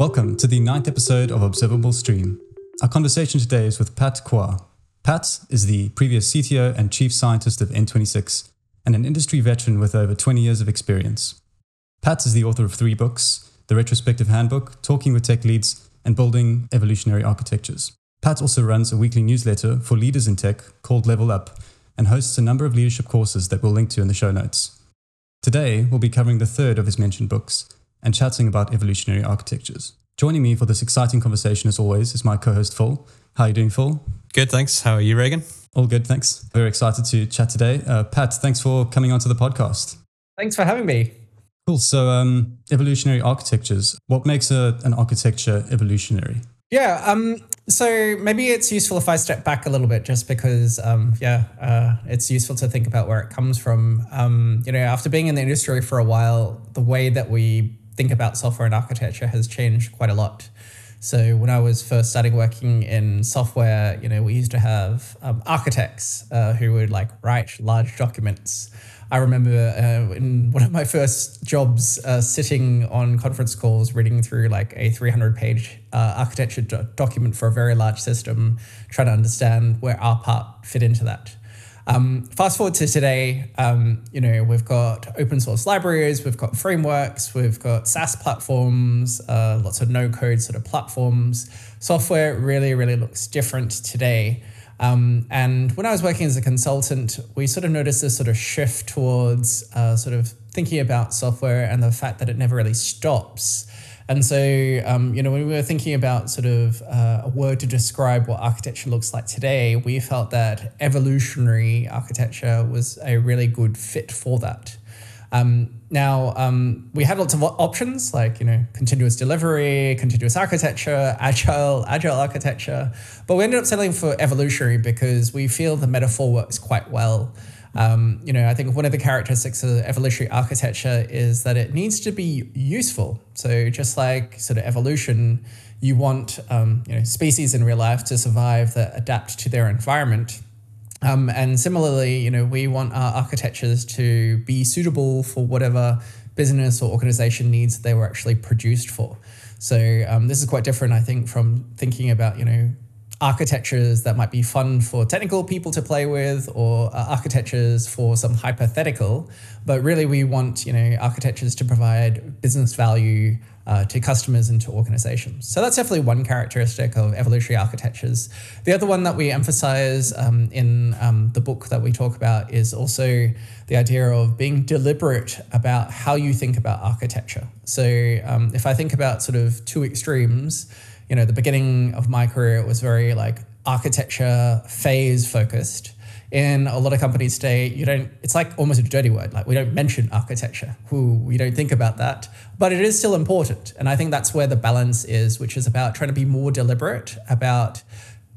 Welcome to the ninth episode of Observable Stream. Our conversation today is with Pat Kua. Pat is the previous CTO and chief scientist of N26 and an industry veteran with over 20 years of experience. Pat is the author of three books The Retrospective Handbook, Talking with Tech Leads, and Building Evolutionary Architectures. Pat also runs a weekly newsletter for leaders in tech called Level Up and hosts a number of leadership courses that we'll link to in the show notes. Today, we'll be covering the third of his mentioned books and chatting about evolutionary architectures. Joining me for this exciting conversation, as always, is my co host, Phil. How are you doing, Phil? Good, thanks. How are you, Reagan? All good, thanks. Very excited to chat today. Uh, Pat, thanks for coming onto the podcast. Thanks for having me. Cool. So, um, evolutionary architectures. What makes a, an architecture evolutionary? Yeah. Um, so maybe it's useful if I step back a little bit, just because, um, yeah, uh, it's useful to think about where it comes from. Um, you know, after being in the industry for a while, the way that we think about software and architecture has changed quite a lot. So when I was first starting working in software, you know, we used to have um, architects uh, who would like write large documents. I remember uh, in one of my first jobs uh, sitting on conference calls, reading through like a 300 page uh, architecture do- document for a very large system, trying to understand where our part fit into that. Um, fast forward to today, um, you know, we've got open source libraries, we've got frameworks, we've got SaaS platforms, uh, lots of no code sort of platforms. Software really, really looks different today. Um, and when I was working as a consultant, we sort of noticed this sort of shift towards uh, sort of thinking about software and the fact that it never really stops. And so, um, you know, when we were thinking about sort of uh, a word to describe what architecture looks like today, we felt that evolutionary architecture was a really good fit for that. Um, now, um, we had lots of options like, you know, continuous delivery, continuous architecture, agile, agile architecture, but we ended up settling for evolutionary because we feel the metaphor works quite well. Um, you know, I think one of the characteristics of evolutionary architecture is that it needs to be useful. So just like sort of evolution, you want um, you know species in real life to survive that adapt to their environment. Um, and similarly, you know, we want our architectures to be suitable for whatever business or organization needs they were actually produced for. So um, this is quite different, I think, from thinking about you know architectures that might be fun for technical people to play with or uh, architectures for some hypothetical. But really we want you know architectures to provide business value uh, to customers and to organizations. So that's definitely one characteristic of evolutionary architectures. The other one that we emphasize um, in um, the book that we talk about is also the idea of being deliberate about how you think about architecture. So um, if i think about sort of two extremes you know, the beginning of my career, it was very like architecture phase focused. In a lot of companies today, you don't, it's like almost a dirty word. Like we don't mention architecture. Who we don't think about that, but it is still important. And I think that's where the balance is, which is about trying to be more deliberate about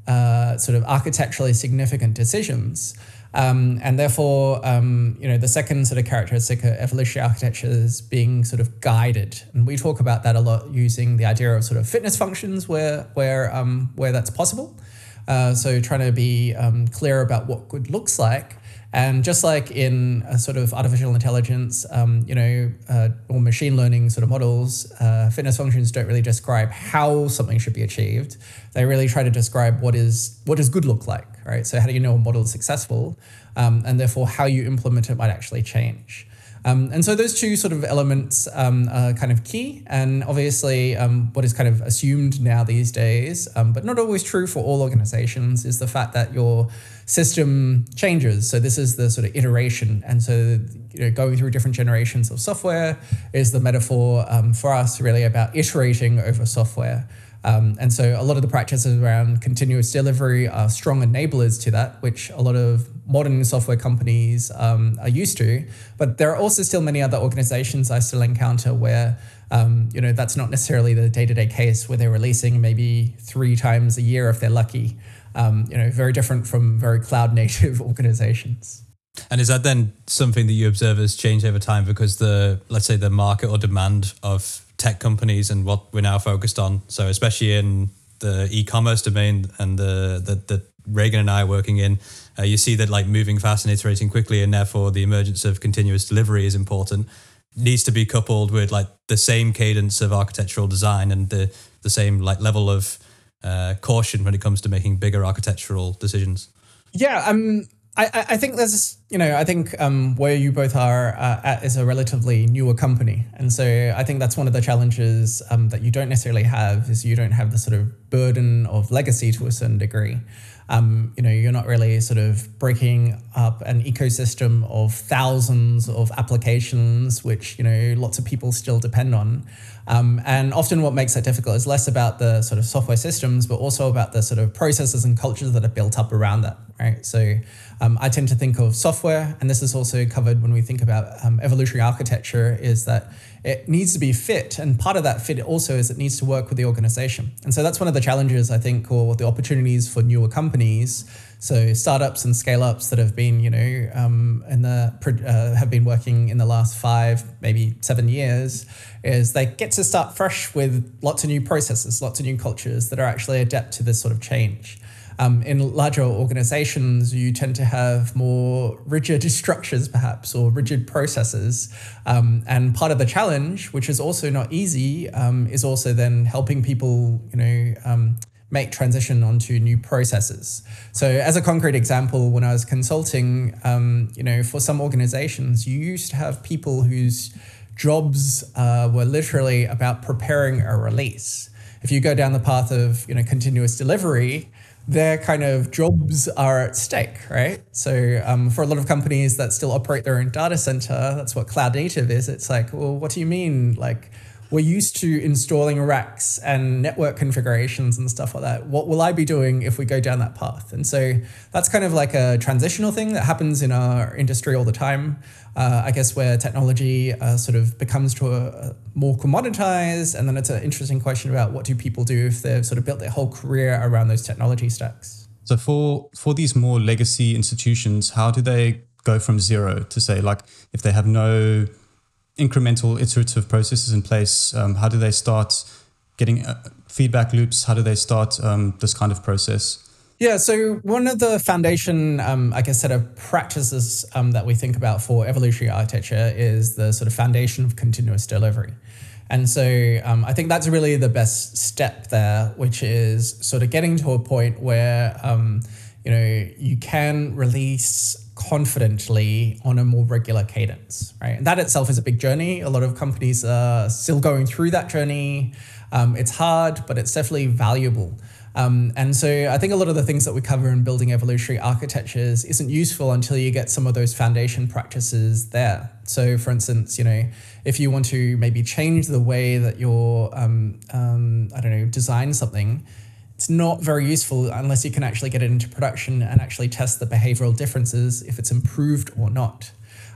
uh, sort of architecturally significant decisions um, and therefore, um, you know, the second sort of characteristic of evolutionary architecture is being sort of guided, and we talk about that a lot using the idea of sort of fitness functions where where um, where that's possible. Uh, so trying to be um, clear about what good looks like, and just like in a sort of artificial intelligence, um, you know, uh, or machine learning sort of models, uh, fitness functions don't really describe how something should be achieved. They really try to describe what is what does good look like, right? So how do you know a model is successful, um, and therefore how you implement it might actually change. Um, and so those two sort of elements um, are kind of key, and obviously, um, what is kind of assumed now these days, um, but not always true for all organizations, is the fact that your system changes. So this is the sort of iteration, and so you know, going through different generations of software is the metaphor um, for us really about iterating over software. Um, and so a lot of the practices around continuous delivery are strong enablers to that, which a lot of modern software companies um, are used to. But there are also still many other organizations I still encounter where um, you know that's not necessarily the day-to-day case where they're releasing maybe three times a year if they're lucky. Um, you know, very different from very cloud native organizations. And is that then something that you observe has changed over time because the let's say the market or demand of tech companies and what we're now focused on. So especially in the e-commerce domain and the that that Reagan and I are working in, uh, you see that like moving fast and iterating quickly, and therefore the emergence of continuous delivery is important. needs to be coupled with like the same cadence of architectural design and the the same like level of uh, caution when it comes to making bigger architectural decisions. Yeah, um, I, I think there's, you know, I think um, where you both are uh, at is a relatively newer company. And so I think that's one of the challenges um, that you don't necessarily have is you don't have the sort of burden of legacy to a certain degree. Um, you know, you're not really sort of breaking up an ecosystem of thousands of applications, which, you know, lots of people still depend on. Um, and often what makes that difficult is less about the sort of software systems, but also about the sort of processes and cultures that are built up around that, right? So um, I tend to think of software, and this is also covered when we think about um, evolutionary architecture, is that it needs to be fit. And part of that fit also is it needs to work with the organization. And so that's one of the challenges, I think, or the opportunities for newer companies. So startups and scale ups that have been, you know, um, in the uh, have been working in the last five, maybe seven years, is they get to start fresh with lots of new processes, lots of new cultures that are actually adept to this sort of change. Um, in larger organizations, you tend to have more rigid structures, perhaps, or rigid processes. Um, and part of the challenge, which is also not easy, um, is also then helping people, you know, um, make transition onto new processes. So, as a concrete example, when I was consulting, um, you know, for some organizations, you used to have people whose jobs uh, were literally about preparing a release. If you go down the path of you know continuous delivery, their kind of jobs are at stake, right? So um, for a lot of companies that still operate their own data center, that's what cloud native is. It's like, well, what do you mean? Like, we're used to installing racks and network configurations and stuff like that. What will I be doing if we go down that path? And so that's kind of like a transitional thing that happens in our industry all the time. Uh, I guess where technology uh, sort of becomes to a, a more commoditized, and then it's an interesting question about what do people do if they've sort of built their whole career around those technology stacks. So for for these more legacy institutions, how do they go from zero to say like if they have no incremental iterative processes in place? Um, how do they start getting uh, feedback loops? How do they start um, this kind of process? Yeah, so one of the foundation, um, I guess, set of practices um, that we think about for evolutionary architecture is the sort of foundation of continuous delivery. And so um, I think that's really the best step there, which is sort of getting to a point where um, you know you can release confidently on a more regular cadence, right? And that itself is a big journey. A lot of companies are still going through that journey. Um, it's hard, but it's definitely valuable. Um, and so I think a lot of the things that we cover in building evolutionary architectures isn't useful until you get some of those foundation practices there. So, for instance, you know, if you want to maybe change the way that you're, um, um, I don't know, design something, it's not very useful unless you can actually get it into production and actually test the behavioral differences if it's improved or not.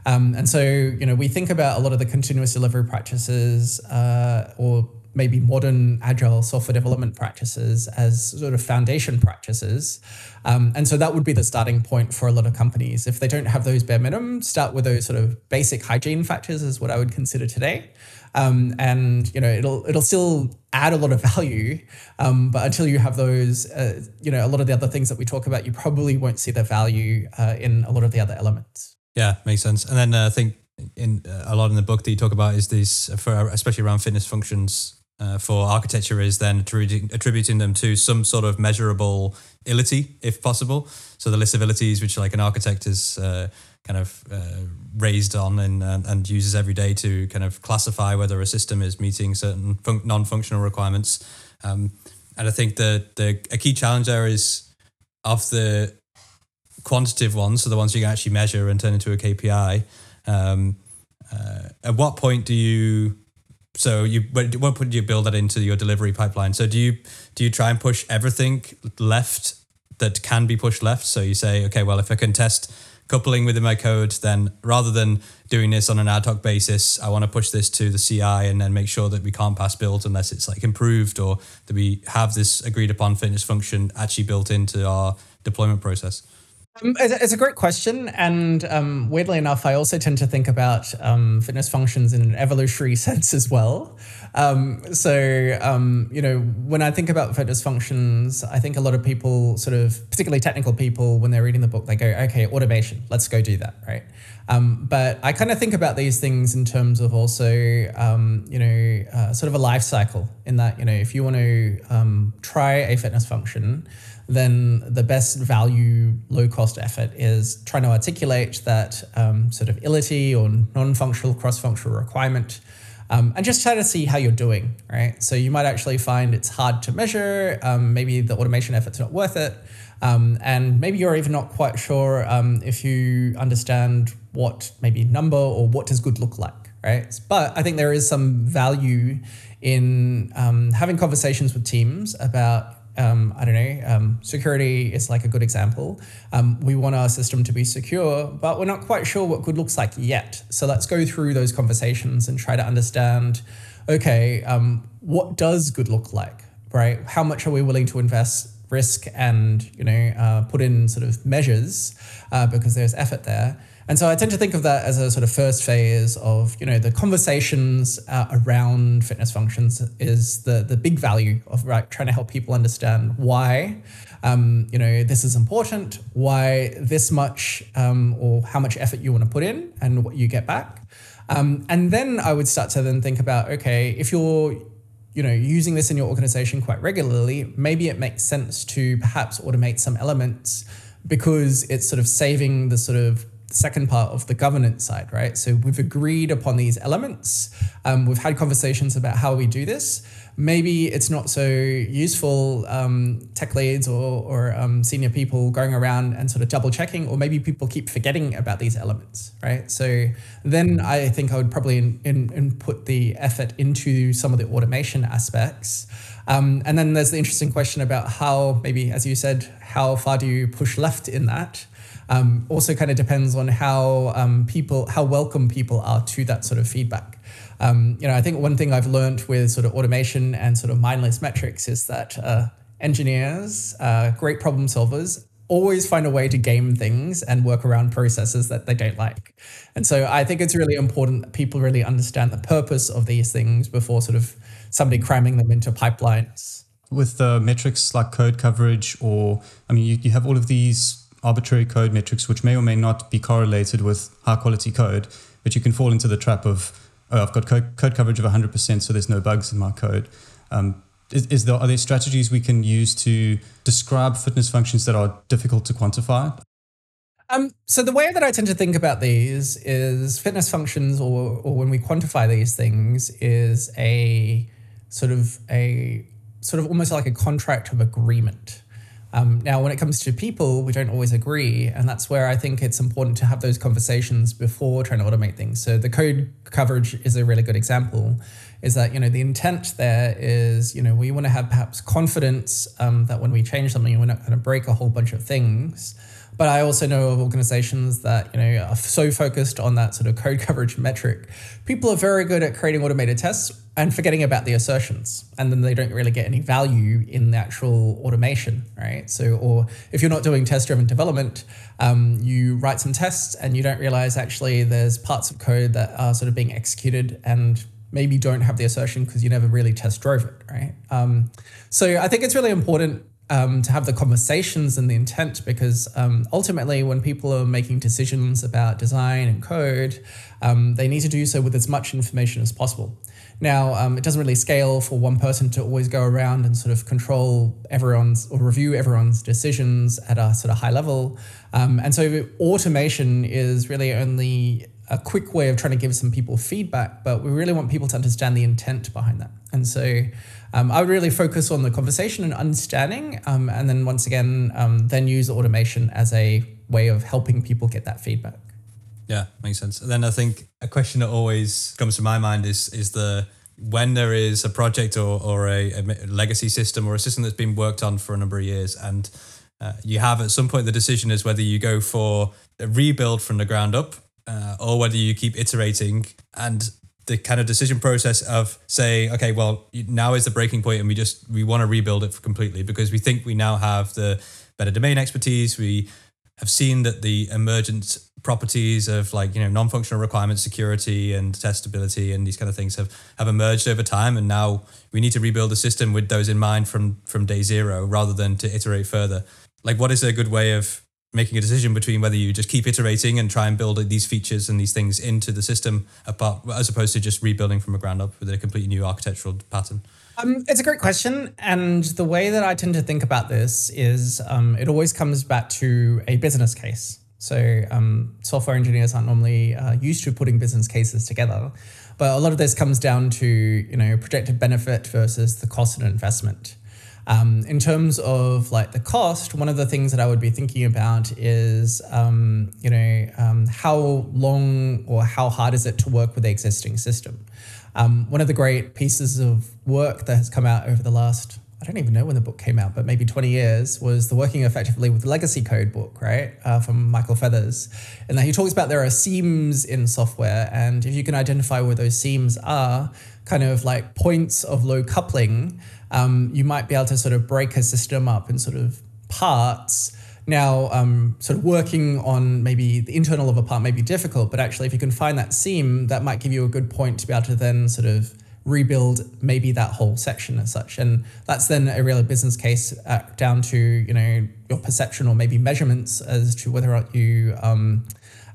Um, and so, you know, we think about a lot of the continuous delivery practices uh, or maybe modern agile software development practices as sort of foundation practices. Um, and so that would be the starting point for a lot of companies. If they don't have those bare minimum, start with those sort of basic hygiene factors is what I would consider today. Um, and you know it'll it'll still add a lot of value, um, but until you have those, uh, you know, a lot of the other things that we talk about, you probably won't see the value uh, in a lot of the other elements. Yeah, makes sense. And then uh, I think in uh, a lot in the book that you talk about is these for especially around fitness functions uh, for architecture is then attributing, them to some sort of measurable ility, if possible. So the list of ilities, which like an architect is uh, kind of uh, raised on and, and, uses every day to kind of classify whether a system is meeting certain fun- non-functional requirements. Um, and I think the the a key challenge there is of the quantitative ones, so the ones you can actually measure and turn into a KPI. Um, uh, at what point do you so you what point do you build that into your delivery pipeline? So do you do you try and push everything left that can be pushed left? So you say, okay, well, if I can test coupling within my code, then rather than doing this on an ad hoc basis, I want to push this to the CI and then make sure that we can't pass builds unless it's like improved or that we have this agreed upon fitness function actually built into our deployment process. Um, it's a great question. And um, weirdly enough, I also tend to think about um, fitness functions in an evolutionary sense as well. Um, so, um, you know, when I think about fitness functions, I think a lot of people, sort of, particularly technical people, when they're reading the book, they go, okay, automation, let's go do that, right? Um, but I kind of think about these things in terms of also, you know, uh, sort of a life cycle in that, you know, if you want to try a fitness function, then the best value, low cost effort is trying to articulate that um, sort of ility or non functional, cross functional requirement. Um, and just try to see how you're doing, right? So you might actually find it's hard to measure. Um, maybe the automation effort's not worth it. Um, and maybe you're even not quite sure um, if you understand what maybe number or what does good look like, right? But I think there is some value in um, having conversations with teams about um, I don't know, um, security is like a good example. Um, we want our system to be secure, but we're not quite sure what good looks like yet. So let's go through those conversations and try to understand okay, um, what does good look like, right? How much are we willing to invest? risk and you know uh, put in sort of measures uh, because there's effort there and so I tend to think of that as a sort of first phase of, you know, the conversations uh, around fitness functions is the the big value of right, trying to help people understand why, um, you know, this is important, why this much um, or how much effort you want to put in and what you get back. Um, and then I would start to then think about, okay, if you're you know using this in your organization quite regularly maybe it makes sense to perhaps automate some elements because it's sort of saving the sort of second part of the governance side, right? So we've agreed upon these elements. Um, we've had conversations about how we do this. Maybe it's not so useful, um, tech leads or, or um, senior people going around and sort of double checking, or maybe people keep forgetting about these elements, right? So then I think I would probably in, in, the effort into some of the automation aspects. Um, and then there's the interesting question about how, maybe, as you said, how far do you push left in that? Um, also, kind of depends on how um, people, how welcome people are to that sort of feedback. Um, you know, I think one thing I've learned with sort of automation and sort of mindless metrics is that uh, engineers, uh, great problem solvers, always find a way to game things and work around processes that they don't like. And so I think it's really important that people really understand the purpose of these things before sort of somebody cramming them into pipelines. With uh, metrics like code coverage, or I mean, you, you have all of these arbitrary code metrics, which may or may not be correlated with high quality code, but you can fall into the trap of, oh, I've got code, code coverage of 100%, so there's no bugs in my code. Um, is, is there, are there strategies we can use to describe fitness functions that are difficult to quantify? Um, so the way that I tend to think about these is fitness functions, or or when we quantify these things, is a sort of a sort of almost like a contract of agreement. Um, now, when it comes to people, we don't always agree. And that's where I think it's important to have those conversations before trying to automate things. So the code coverage is a really good example is that, you know, the intent there is, you know, we want to have perhaps confidence um, that when we change something, we're not going to break a whole bunch of things. But I also know of organizations that, you know, are so focused on that sort of code coverage metric. People are very good at creating automated tests and forgetting about the assertions and then they don't really get any value in the actual automation right? So or if you're not doing test driven development um, you write some tests and you don't realize actually there's parts of code that are sort of being executed and maybe don't have the assertion because you never really test drove it right? Um, so i think it's really important um, to have the conversations and the intent because um, ultimately when people are making decisions about design and code um, they need to do so with as much information as possible now, um, it doesn't really scale for one person to always go around and sort of control everyone's or review everyone's decisions at a sort of high level. Um, and so automation is really only a quick way of trying to give some people feedback, but we really want people to understand the intent behind that. And so um, I would really focus on the conversation and understanding, um, and then once again, um, then use automation as a way of helping people get that feedback. Yeah, makes sense. And then I think a question that always comes to my mind is is the when there is a project or, or a, a legacy system or a system that's been worked on for a number of years and uh, you have at some point the decision is whether you go for a rebuild from the ground up uh, or whether you keep iterating and the kind of decision process of saying okay well now is the breaking point and we just we want to rebuild it completely because we think we now have the better domain expertise we have seen that the emergent properties of like you know non-functional requirements security and testability and these kind of things have have emerged over time and now we need to rebuild the system with those in mind from from day zero rather than to iterate further like what is a good way of making a decision between whether you just keep iterating and try and build these features and these things into the system apart as opposed to just rebuilding from a ground up with a completely new architectural pattern um, it's a great question. And the way that I tend to think about this is um, it always comes back to a business case. So um, software engineers aren't normally uh, used to putting business cases together. But a lot of this comes down to you know projected benefit versus the cost and investment. Um, in terms of like the cost, one of the things that I would be thinking about is, um, you know, um, how long or how hard is it to work with the existing system? Um, one of the great pieces of work that has come out over the last, I don't even know when the book came out, but maybe 20 years, was the Working Effectively with Legacy Code book, right? Uh, from Michael Feathers. And that he talks about there are seams in software. And if you can identify where those seams are, kind of like points of low coupling, um, you might be able to sort of break a system up in sort of parts now, um, sort of working on maybe the internal of a part may be difficult, but actually, if you can find that seam, that might give you a good point to be able to then sort of rebuild maybe that whole section as such. And that's then a real business case uh, down to you know your perception or maybe measurements as to whether or not you um,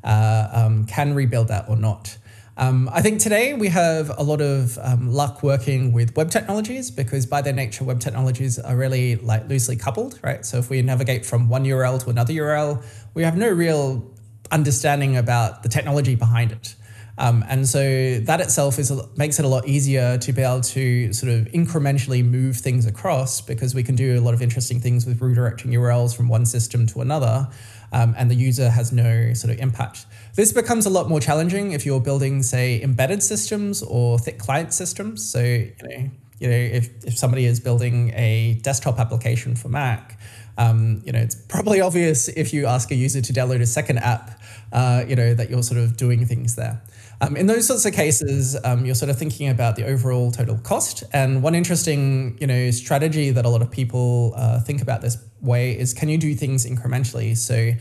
uh, um, can rebuild that or not. Um, I think today we have a lot of um, luck working with web technologies because by their nature, web technologies are really like loosely coupled, right? So if we navigate from one URL to another URL, we have no real understanding about the technology behind it. Um, and so that itself is makes it a lot easier to be able to sort of incrementally move things across because we can do a lot of interesting things with redirecting URLs from one system to another, um, and the user has no sort of impact. This becomes a lot more challenging if you're building, say, embedded systems or thick client systems. So, you know, you know, if, if somebody is building a desktop application for Mac, um, you know, it's probably obvious if you ask a user to download a second app, uh, you know, that you're sort of doing things there. Um, in those sorts of cases, um, you're sort of thinking about the overall total cost. And one interesting, you know, strategy that a lot of people uh, think about this way is can you do things incrementally? So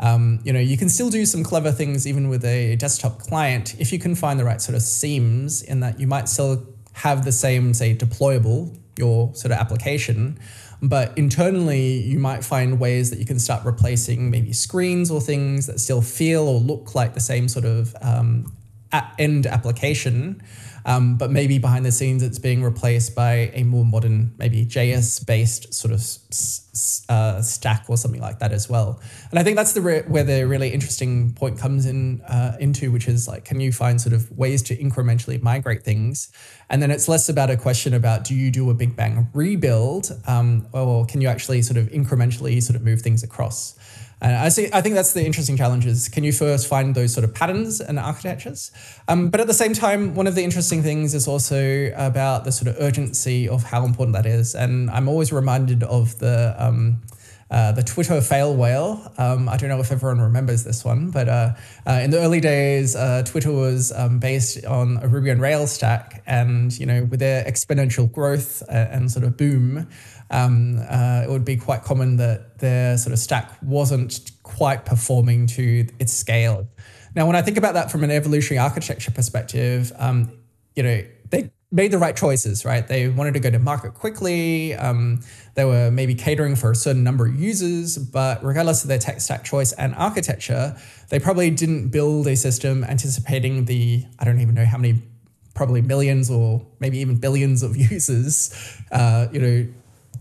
um, you know, you can still do some clever things even with a desktop client if you can find the right sort of seams in that you might still have the same, say, deployable, your sort of application. But internally, you might find ways that you can start replacing maybe screens or things that still feel or look like the same sort of um, end application um, but maybe behind the scenes, it's being replaced by a more modern, maybe JS based sort of uh, stack or something like that as well. And I think that's the re- where the really interesting point comes in uh, into, which is like, can you find sort of ways to incrementally migrate things? And then it's less about a question about do you do a big bang rebuild, um, or can you actually sort of incrementally sort of move things across? And I see. I think that's the interesting challenge is can you first find those sort of patterns and architectures, um, but at the same time, one of the interesting things is also about the sort of urgency of how important that is. And I'm always reminded of the um, uh, the Twitter fail whale. Um, I don't know if everyone remembers this one, but uh, uh, in the early days, uh, Twitter was um, based on a Ruby on Rails stack, and you know, with their exponential growth uh, and sort of boom, um, uh, it would be quite common that their sort of stack wasn't quite performing to its scale. Now, when I think about that from an evolutionary architecture perspective, um, you know, they made the right choices, right? They wanted to go to market quickly. Um, they were maybe catering for a certain number of users, but regardless of their tech stack choice and architecture, they probably didn't build a system anticipating the, I don't even know how many, probably millions or maybe even billions of users, uh, you know,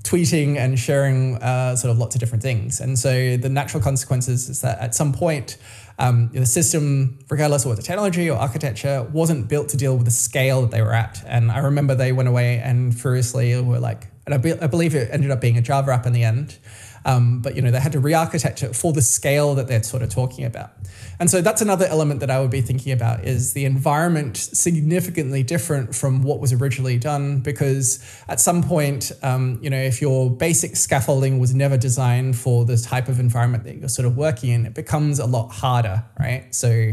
tweeting and sharing uh, sort of lots of different things. And so the natural consequences is that at some point, um, the system, regardless of what the technology or architecture, wasn't built to deal with the scale that they were at. And I remember they went away and furiously were like, and I, be, I believe it ended up being a Java app in the end. Um, but you know they had to re-architect it for the scale that they're sort of talking about. And so that's another element that I would be thinking about is the environment significantly different from what was originally done because at some point, um, you know, if your basic scaffolding was never designed for the type of environment that you're sort of working in, it becomes a lot harder, right? So,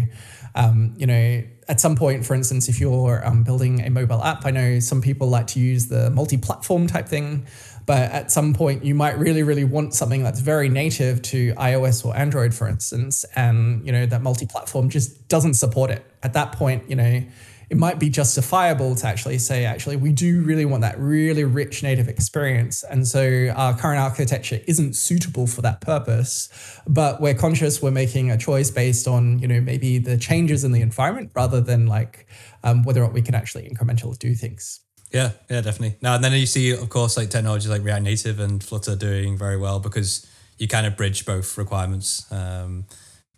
um, you know, at some point, for instance, if you're um, building a mobile app, I know some people like to use the multi-platform type thing. But at some point you might really, really want something that's very native to iOS or Android, for instance, and you know that multi-platform just doesn't support it. At that point, you know, it might be justifiable to actually say, actually, we do really want that really rich native experience. And so our current architecture isn't suitable for that purpose, but we're conscious we're making a choice based on, you know, maybe the changes in the environment rather than like um, whether or not we can actually incrementally do things. Yeah, yeah, definitely. Now and then you see, of course, like technologies like React Native and Flutter doing very well because you kind of bridge both requirements. Um,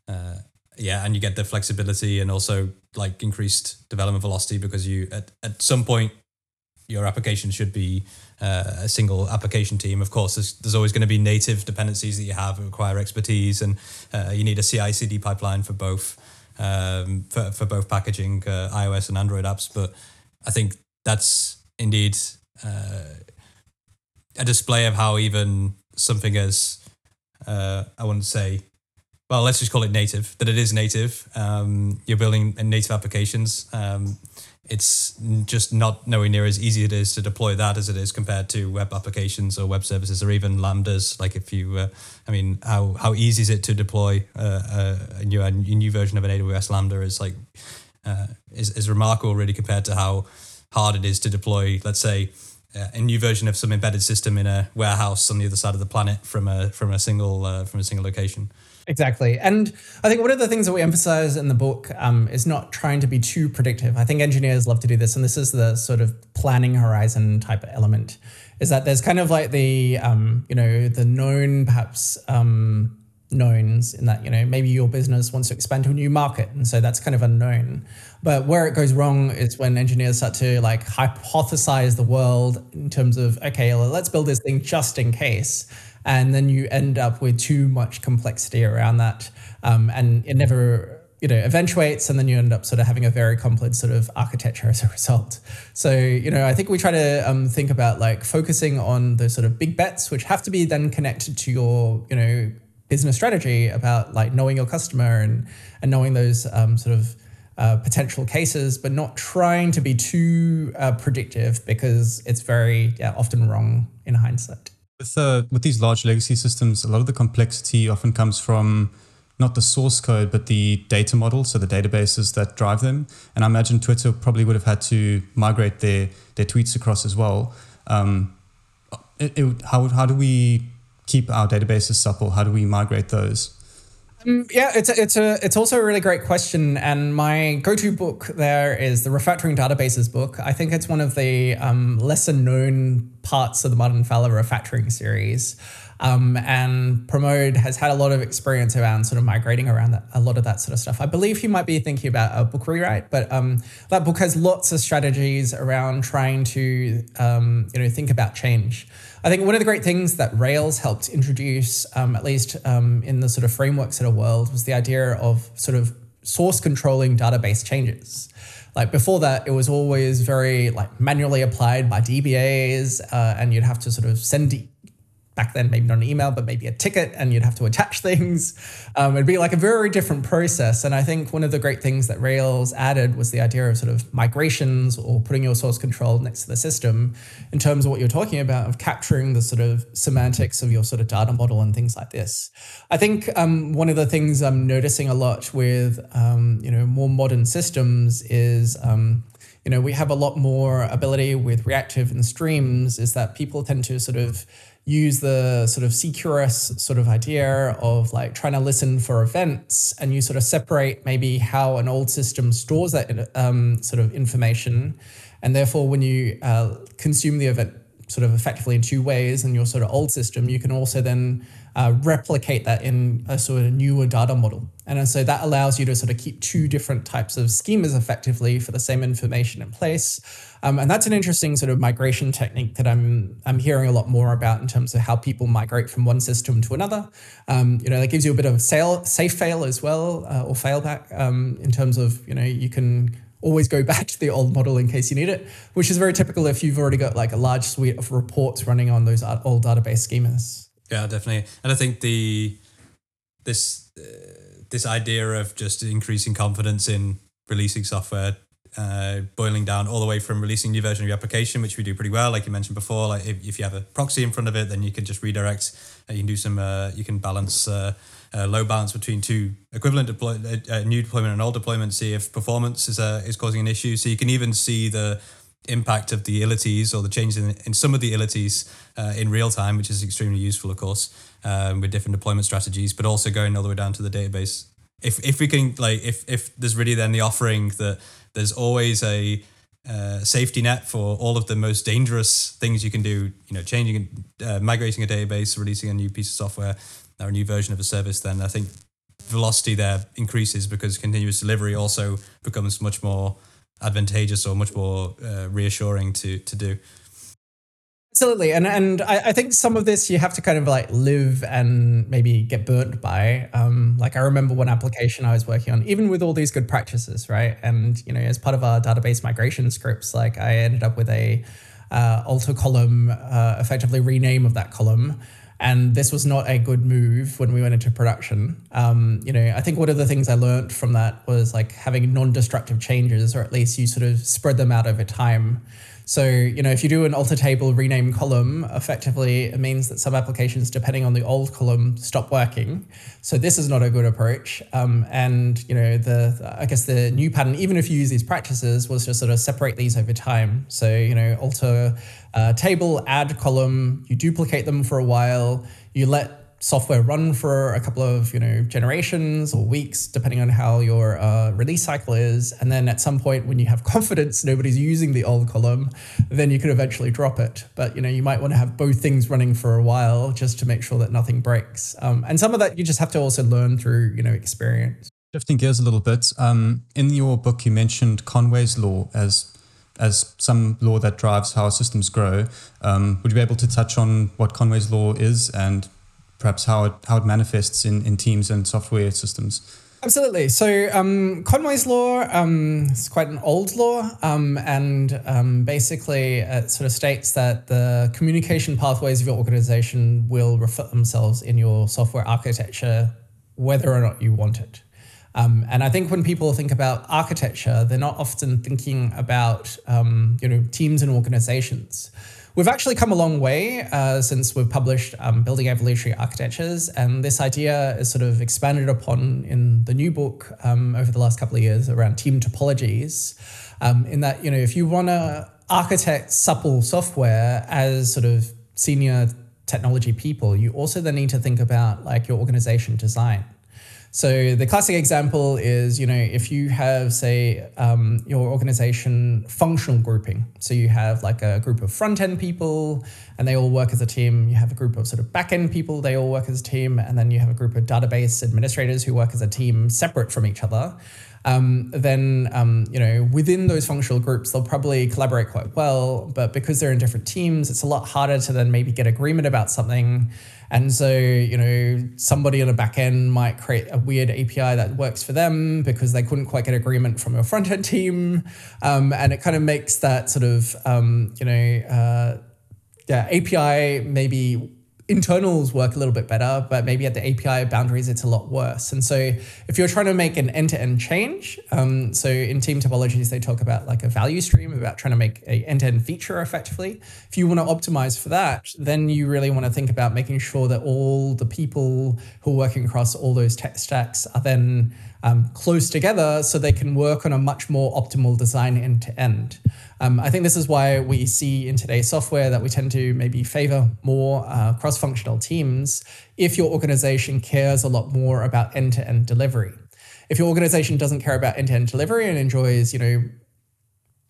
uh, yeah, and you get the flexibility and also like increased development velocity because you at, at some point your application should be uh, a single application team. Of course, there's, there's always going to be native dependencies that you have that require expertise, and uh, you need a CI/CD pipeline for both um, for for both packaging uh, iOS and Android apps. But I think that's indeed uh, a display of how even something as uh, I wouldn't say well, let's just call it native, that it is native. Um, you're building native applications. Um, it's just not nowhere near as easy it is to deploy that as it is compared to web applications or web services or even lambdas. Like if you, uh, I mean, how how easy is it to deploy uh, a, new a new version of an AWS lambda is like uh, is is remarkable really compared to how hard it is to deploy. Let's say uh, a new version of some embedded system in a warehouse on the other side of the planet from a from a single uh, from a single location. Exactly. And I think one of the things that we emphasize in the book um, is not trying to be too predictive. I think engineers love to do this, and this is the sort of planning horizon type element. Is that there's kind of like the um, you know the known perhaps um, knowns in that you know maybe your business wants to expand to a new market, and so that's kind of unknown. But where it goes wrong is when engineers start to like hypothesize the world in terms of okay, let's build this thing just in case. And then you end up with too much complexity around that, um, and it never you know eventuates and then you end up sort of having a very complex sort of architecture as a result. So you know i think we try to um, think about like focusing on those sort of big bets which have to be then connected to your you know business strategy about like knowing your customer and and knowing those um, sort of uh, potential cases, but not trying to be too uh, predictive because it's very yeah, often wrong in hindsight. With uh, with these large legacy systems, a lot of the complexity often comes from not the source code, but the data model, so the databases that drive them. And I imagine Twitter probably would have had to migrate their their tweets across as well. Um, it, it, how how do we keep our databases supple? How do we migrate those? Um, yeah, it's a, it's a it's also a really great question, and my go-to book there is the Refactoring Databases book. I think it's one of the um, lesser known parts of the Martin Fowler refactoring series. Um, and Pramod has had a lot of experience around sort of migrating around that, a lot of that sort of stuff. I believe he might be thinking about a book rewrite, but um, that book has lots of strategies around trying to um, you know think about change. I think one of the great things that Rails helped introduce, um, at least um, in the sort of framework sort of world, was the idea of sort of source controlling database changes. Like before that, it was always very like manually applied by DBAs, uh, and you'd have to sort of send back then maybe not an email but maybe a ticket and you'd have to attach things. Um, it'd be like a very different process. And i think one of the great things that rails added was the idea of sort of migrations or putting your source control next to the system in terms of what you're talking about of capturing the sort of semantics of your sort of data model and things like this. I think um, one of the things i'm noticing a lot with um, you know more modern systems is um, you know we have a lot more ability with reactive and streams is that people tend to sort of use the sort of CQRS sort of idea of like trying to listen for events and you sort of separate maybe how an old system stores that um, sort of information. And therefore, when you uh, consume the event sort of effectively in two ways in your sort of old system, you can also then uh, replicate that in a sort of newer data model. And so that allows you to sort of keep two different types of schemas effectively for the same information in place. Um, and that's an interesting sort of migration technique that I'm I'm hearing a lot more about in terms of how people migrate from one system to another. Um, you know, that gives you a bit of sail, safe fail as well, uh, or failback um, in terms of you know you can always go back to the old model in case you need it, which is very typical if you've already got like a large suite of reports running on those old database schemas. Yeah, definitely. And I think the this uh, this idea of just increasing confidence in releasing software uh, boiling down all the way from releasing a new version of your application, which we do pretty well, like you mentioned before. Like if, if you have a proxy in front of it, then you can just redirect. Uh, you can do some. Uh, you can balance uh, uh, load balance between two equivalent deploy new deployment and old deployment. See if performance is is causing an issue. So you can even see the impact of the ilities or the changes in, in some of the ilities uh, in real time, which is extremely useful, of course, um, with different deployment strategies, but also going all the way down to the database. If if we can like if if there's really then the offering that there's always a uh, safety net for all of the most dangerous things you can do. You know, changing, uh, migrating a database, releasing a new piece of software or a new version of a service. Then I think velocity there increases because continuous delivery also becomes much more advantageous or much more uh, reassuring to to do. Absolutely, and and I, I, think some of this you have to kind of like live and maybe get burnt by. Um, like I remember one application I was working on, even with all these good practices, right? And you know, as part of our database migration scripts, like I ended up with a uh, alter column, uh, effectively rename of that column. And this was not a good move when we went into production. Um, you know, I think one of the things I learned from that was like having non-destructive changes, or at least you sort of spread them out over time. So, you know, if you do an alter table rename column, effectively it means that some applications, depending on the old column, stop working. So this is not a good approach. Um, and, you know, the I guess the new pattern, even if you use these practices, was to sort of separate these over time. So, you know, alter uh, table, add column, you duplicate them for a while, you let software run for a couple of you know generations or weeks depending on how your uh, release cycle is. And then at some point when you have confidence nobody's using the old column then you could eventually drop it. But you know you might want to have both things running for a while just to make sure that nothing breaks. Um, and some of that you just have to also learn through you know experience. Shifting gears a little bit um, in your book you mentioned conway's law as as some law that drives how systems grow. Um, would you be able to touch on what Conway's law is and perhaps how it how it manifests in, in teams and software systems. Absolutely. So um, Conway's law um, is quite an old law, um, and um, basically it sort of states that the communication pathways of your organization will reflect themselves in your software architecture, whether or not you want it. Um, and I think when people think about architecture, they're not often thinking about um, you know teams and organizations. We've actually come a long way uh, since we've published um, Building Evolutionary Architectures, and this idea is sort of expanded upon in the new book um, over the last couple of years around team topologies. Um, in that, you know, if you want to architect supple software as sort of senior technology people, you also then need to think about like your organization design. So the classic example is, you know, if you have, say, um, your organization functional grouping. So you have like a group of front end people, and they all work as a team. You have a group of sort of back end people, they all work as a team, and then you have a group of database administrators who work as a team separate from each other. Um, then um, you know within those functional groups they'll probably collaborate quite well but because they're in different teams it's a lot harder to then maybe get agreement about something and so, you know, somebody on the back end might create a weird API that works for them because they couldn't quite get agreement from your front end team. Um, and it kind of makes that sort of, um, you know, uh, yeah, API maybe internals work a little bit better, but maybe at the API boundaries, it's a lot worse. And so if you're trying to make an end-to-end change, um, so in team topologies, they talk about like a value stream, about trying to make a end-to-end feature effectively. If you want to optimize for that, then you really want to think about making sure that all the people who are working across all those tech stacks are then um, close together so they can work on a much more optimal design end to end. Um, I think this is why we see in today's software that we tend to maybe favor more uh, cross functional teams if your organization cares a lot more about end to end delivery. If your organization doesn't care about end to end delivery and enjoys, you know,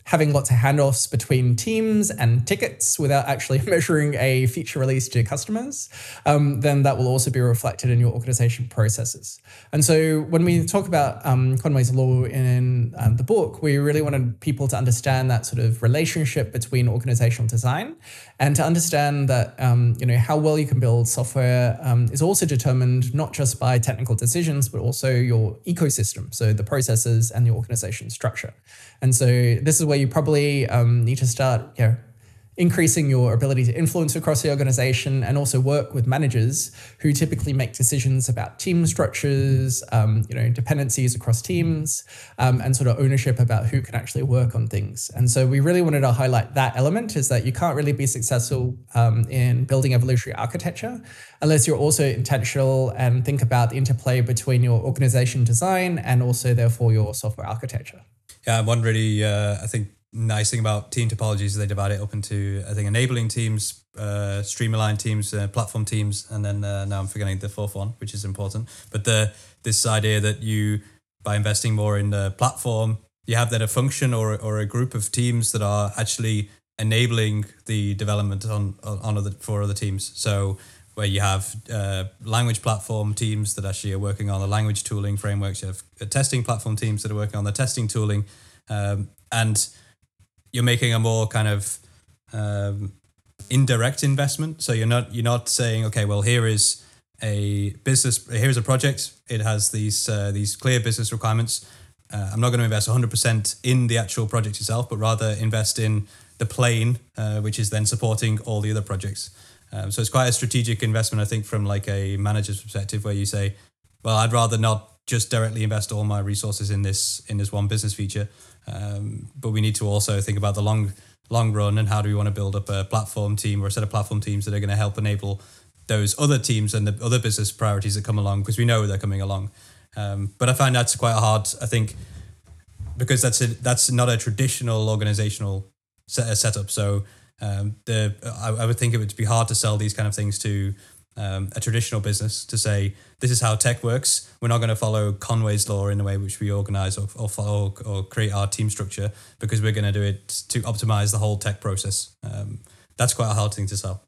having lots of handoffs between teams and tickets without actually measuring a feature release to customers, um, then that will also be reflected in your organization processes. And so when we talk about um, Conway's Law in um, the book, we really wanted people to understand that sort of relationship between organizational design and to understand that um, you know how well you can build software um, is also determined not just by technical decisions, but also your ecosystem, so the processes and the organization structure. And so this is where you probably um, need to start, you know, increasing your ability to influence across the organization and also work with managers who typically make decisions about team structures, um, you know, dependencies across teams, um, and sort of ownership about who can actually work on things. And so we really wanted to highlight that element is that you can't really be successful um, in building evolutionary architecture unless you're also intentional and think about the interplay between your organization design and also therefore your software architecture. Yeah, one really, uh, I think, nice thing about team topologies is they divide it up into I think enabling teams, uh, stream-aligned teams, uh, platform teams, and then uh, now I'm forgetting the fourth one, which is important. But the this idea that you by investing more in the platform, you have then a function or or a group of teams that are actually enabling the development on on other for other teams. So where you have uh, language platform teams that actually are working on the language tooling frameworks. You have uh, testing platform teams that are working on the testing tooling, um, and you're making a more kind of um, indirect investment. So you're not you're not saying, okay, well here is a business, here's a project. It has these uh, these clear business requirements. Uh, I'm not going to invest 100% in the actual project itself, but rather invest in the plane, uh, which is then supporting all the other projects. Um, so it's quite a strategic investment, I think, from like a manager's perspective, where you say, well, I'd rather not just directly invest all my resources in this in this one business feature. Um, but we need to also think about the long long run and how do we want to build up a platform team or a set of platform teams that are going to help enable those other teams and the other business priorities that come along because we know they're coming along. Um, but I find that's quite hard. I think because that's a, that's not a traditional organizational set, setup. So um, the I, I would think it would be hard to sell these kind of things to um, a traditional business to say this is how tech works. We're not going to follow Conway's law in the way which we organize or or, follow, or create our team structure because we're going to do it to optimize the whole tech process. Um, that's quite a hard thing to sell.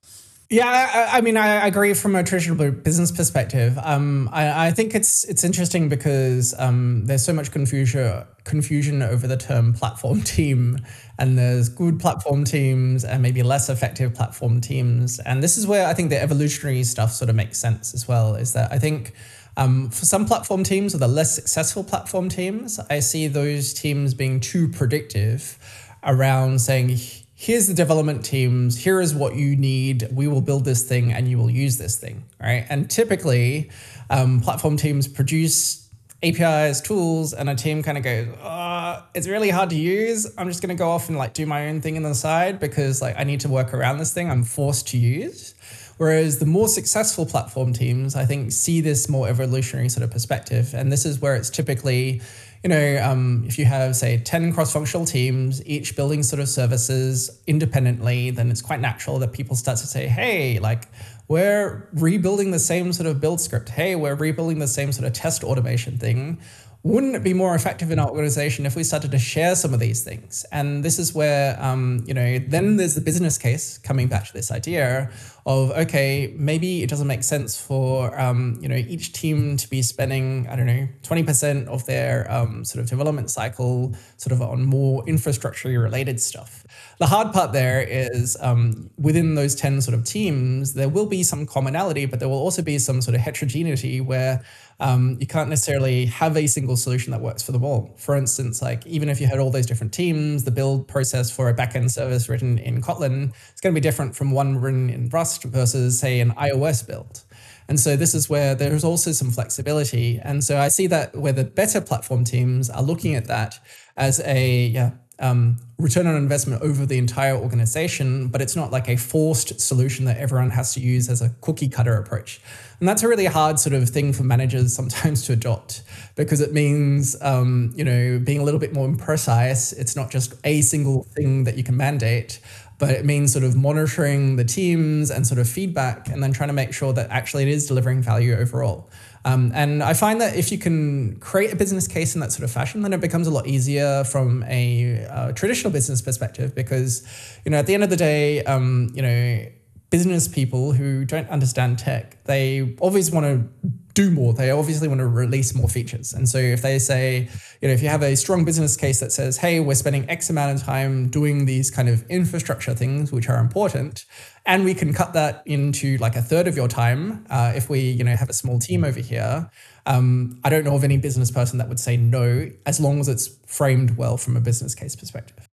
Yeah, I, I, mean, I agree from a traditional business perspective. Um, I, I, think it's it's interesting because um, there's so much confusion confusion over the term platform team, and there's good platform teams and maybe less effective platform teams. And this is where I think the evolutionary stuff sort of makes sense as well. Is that I think. Um, for some platform teams or the less successful platform teams, I see those teams being too predictive around saying, here's the development teams, here is what you need, we will build this thing and you will use this thing, right? And typically, um, platform teams produce APIs, tools, and a team kind of goes, oh, it's really hard to use. I'm just going to go off and like do my own thing on the side because like I need to work around this thing I'm forced to use. Whereas the more successful platform teams, I think, see this more evolutionary sort of perspective. And this is where it's typically you know, um, if you have, say, 10 cross functional teams, each building sort of services independently, then it's quite natural that people start to say, hey, like, we're rebuilding the same sort of build script. Hey, we're rebuilding the same sort of test automation thing wouldn't it be more effective in our organization if we started to share some of these things? And this is where, um, you know, then there's the business case coming back to this idea of, okay, maybe it doesn't make sense for, um, you know, each team to be spending, I don't know, 20% of their um, sort of development cycle sort of on more infrastructure related stuff. The hard part there is um, within those 10 sort of teams, there will be some commonality, but there will also be some sort of heterogeneity where um, you can't necessarily have a single solution that works for them all. For instance, like even if you had all those different teams, the build process for a backend service written in Kotlin is going to be different from one written in Rust versus, say, an iOS build. And so this is where there's also some flexibility. And so I see that where the better platform teams are looking at that as a yeah, um, return on investment over the entire organization, but it's not like a forced solution that everyone has to use as a cookie cutter approach. And that's a really hard sort of thing for managers sometimes to adopt because it means, um, you know, being a little bit more precise. It's not just a single thing that you can mandate, but it means sort of monitoring the teams and sort of feedback and then trying to make sure that actually it is delivering value overall. Um, and I find that if you can create a business case in that sort of fashion, then it becomes a lot easier from a uh, traditional business perspective because, you know, at the end of the day, um, you know, business people who don't understand tech, they always want to do more. They obviously want to release more features. And so if they say, you know, if you have a strong business case that says, hey, we're spending X amount of time doing these kind of infrastructure things, which are important, and we can cut that into like a third of your time uh, if we, you know, have a small team over here. Um, I don't know of any business person that would say no, as long as it's framed well from a business case perspective.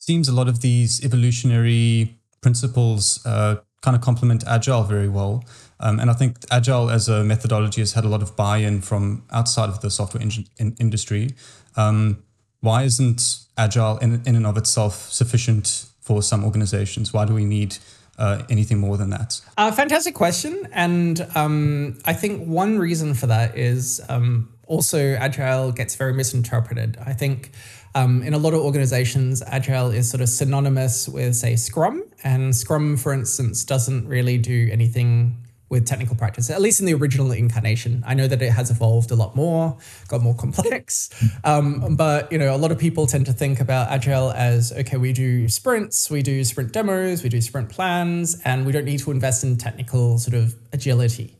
Seems a lot of these evolutionary principles uh, kind of complement Agile very well. Um, and I think Agile as a methodology has had a lot of buy in from outside of the software in- in industry. Um, why isn't Agile in, in and of itself sufficient for some organizations? Why do we need uh, anything more than that? Uh, fantastic question. And um, I think one reason for that is um, also Agile gets very misinterpreted. I think um, in a lot of organizations, Agile is sort of synonymous with, say, Scrum. And Scrum, for instance, doesn't really do anything with technical practice, at least in the original incarnation. I know that it has evolved a lot more, got more complex. Um, but you know, a lot of people tend to think about agile as okay, we do sprints, we do sprint demos, we do sprint plans, and we don't need to invest in technical sort of agility.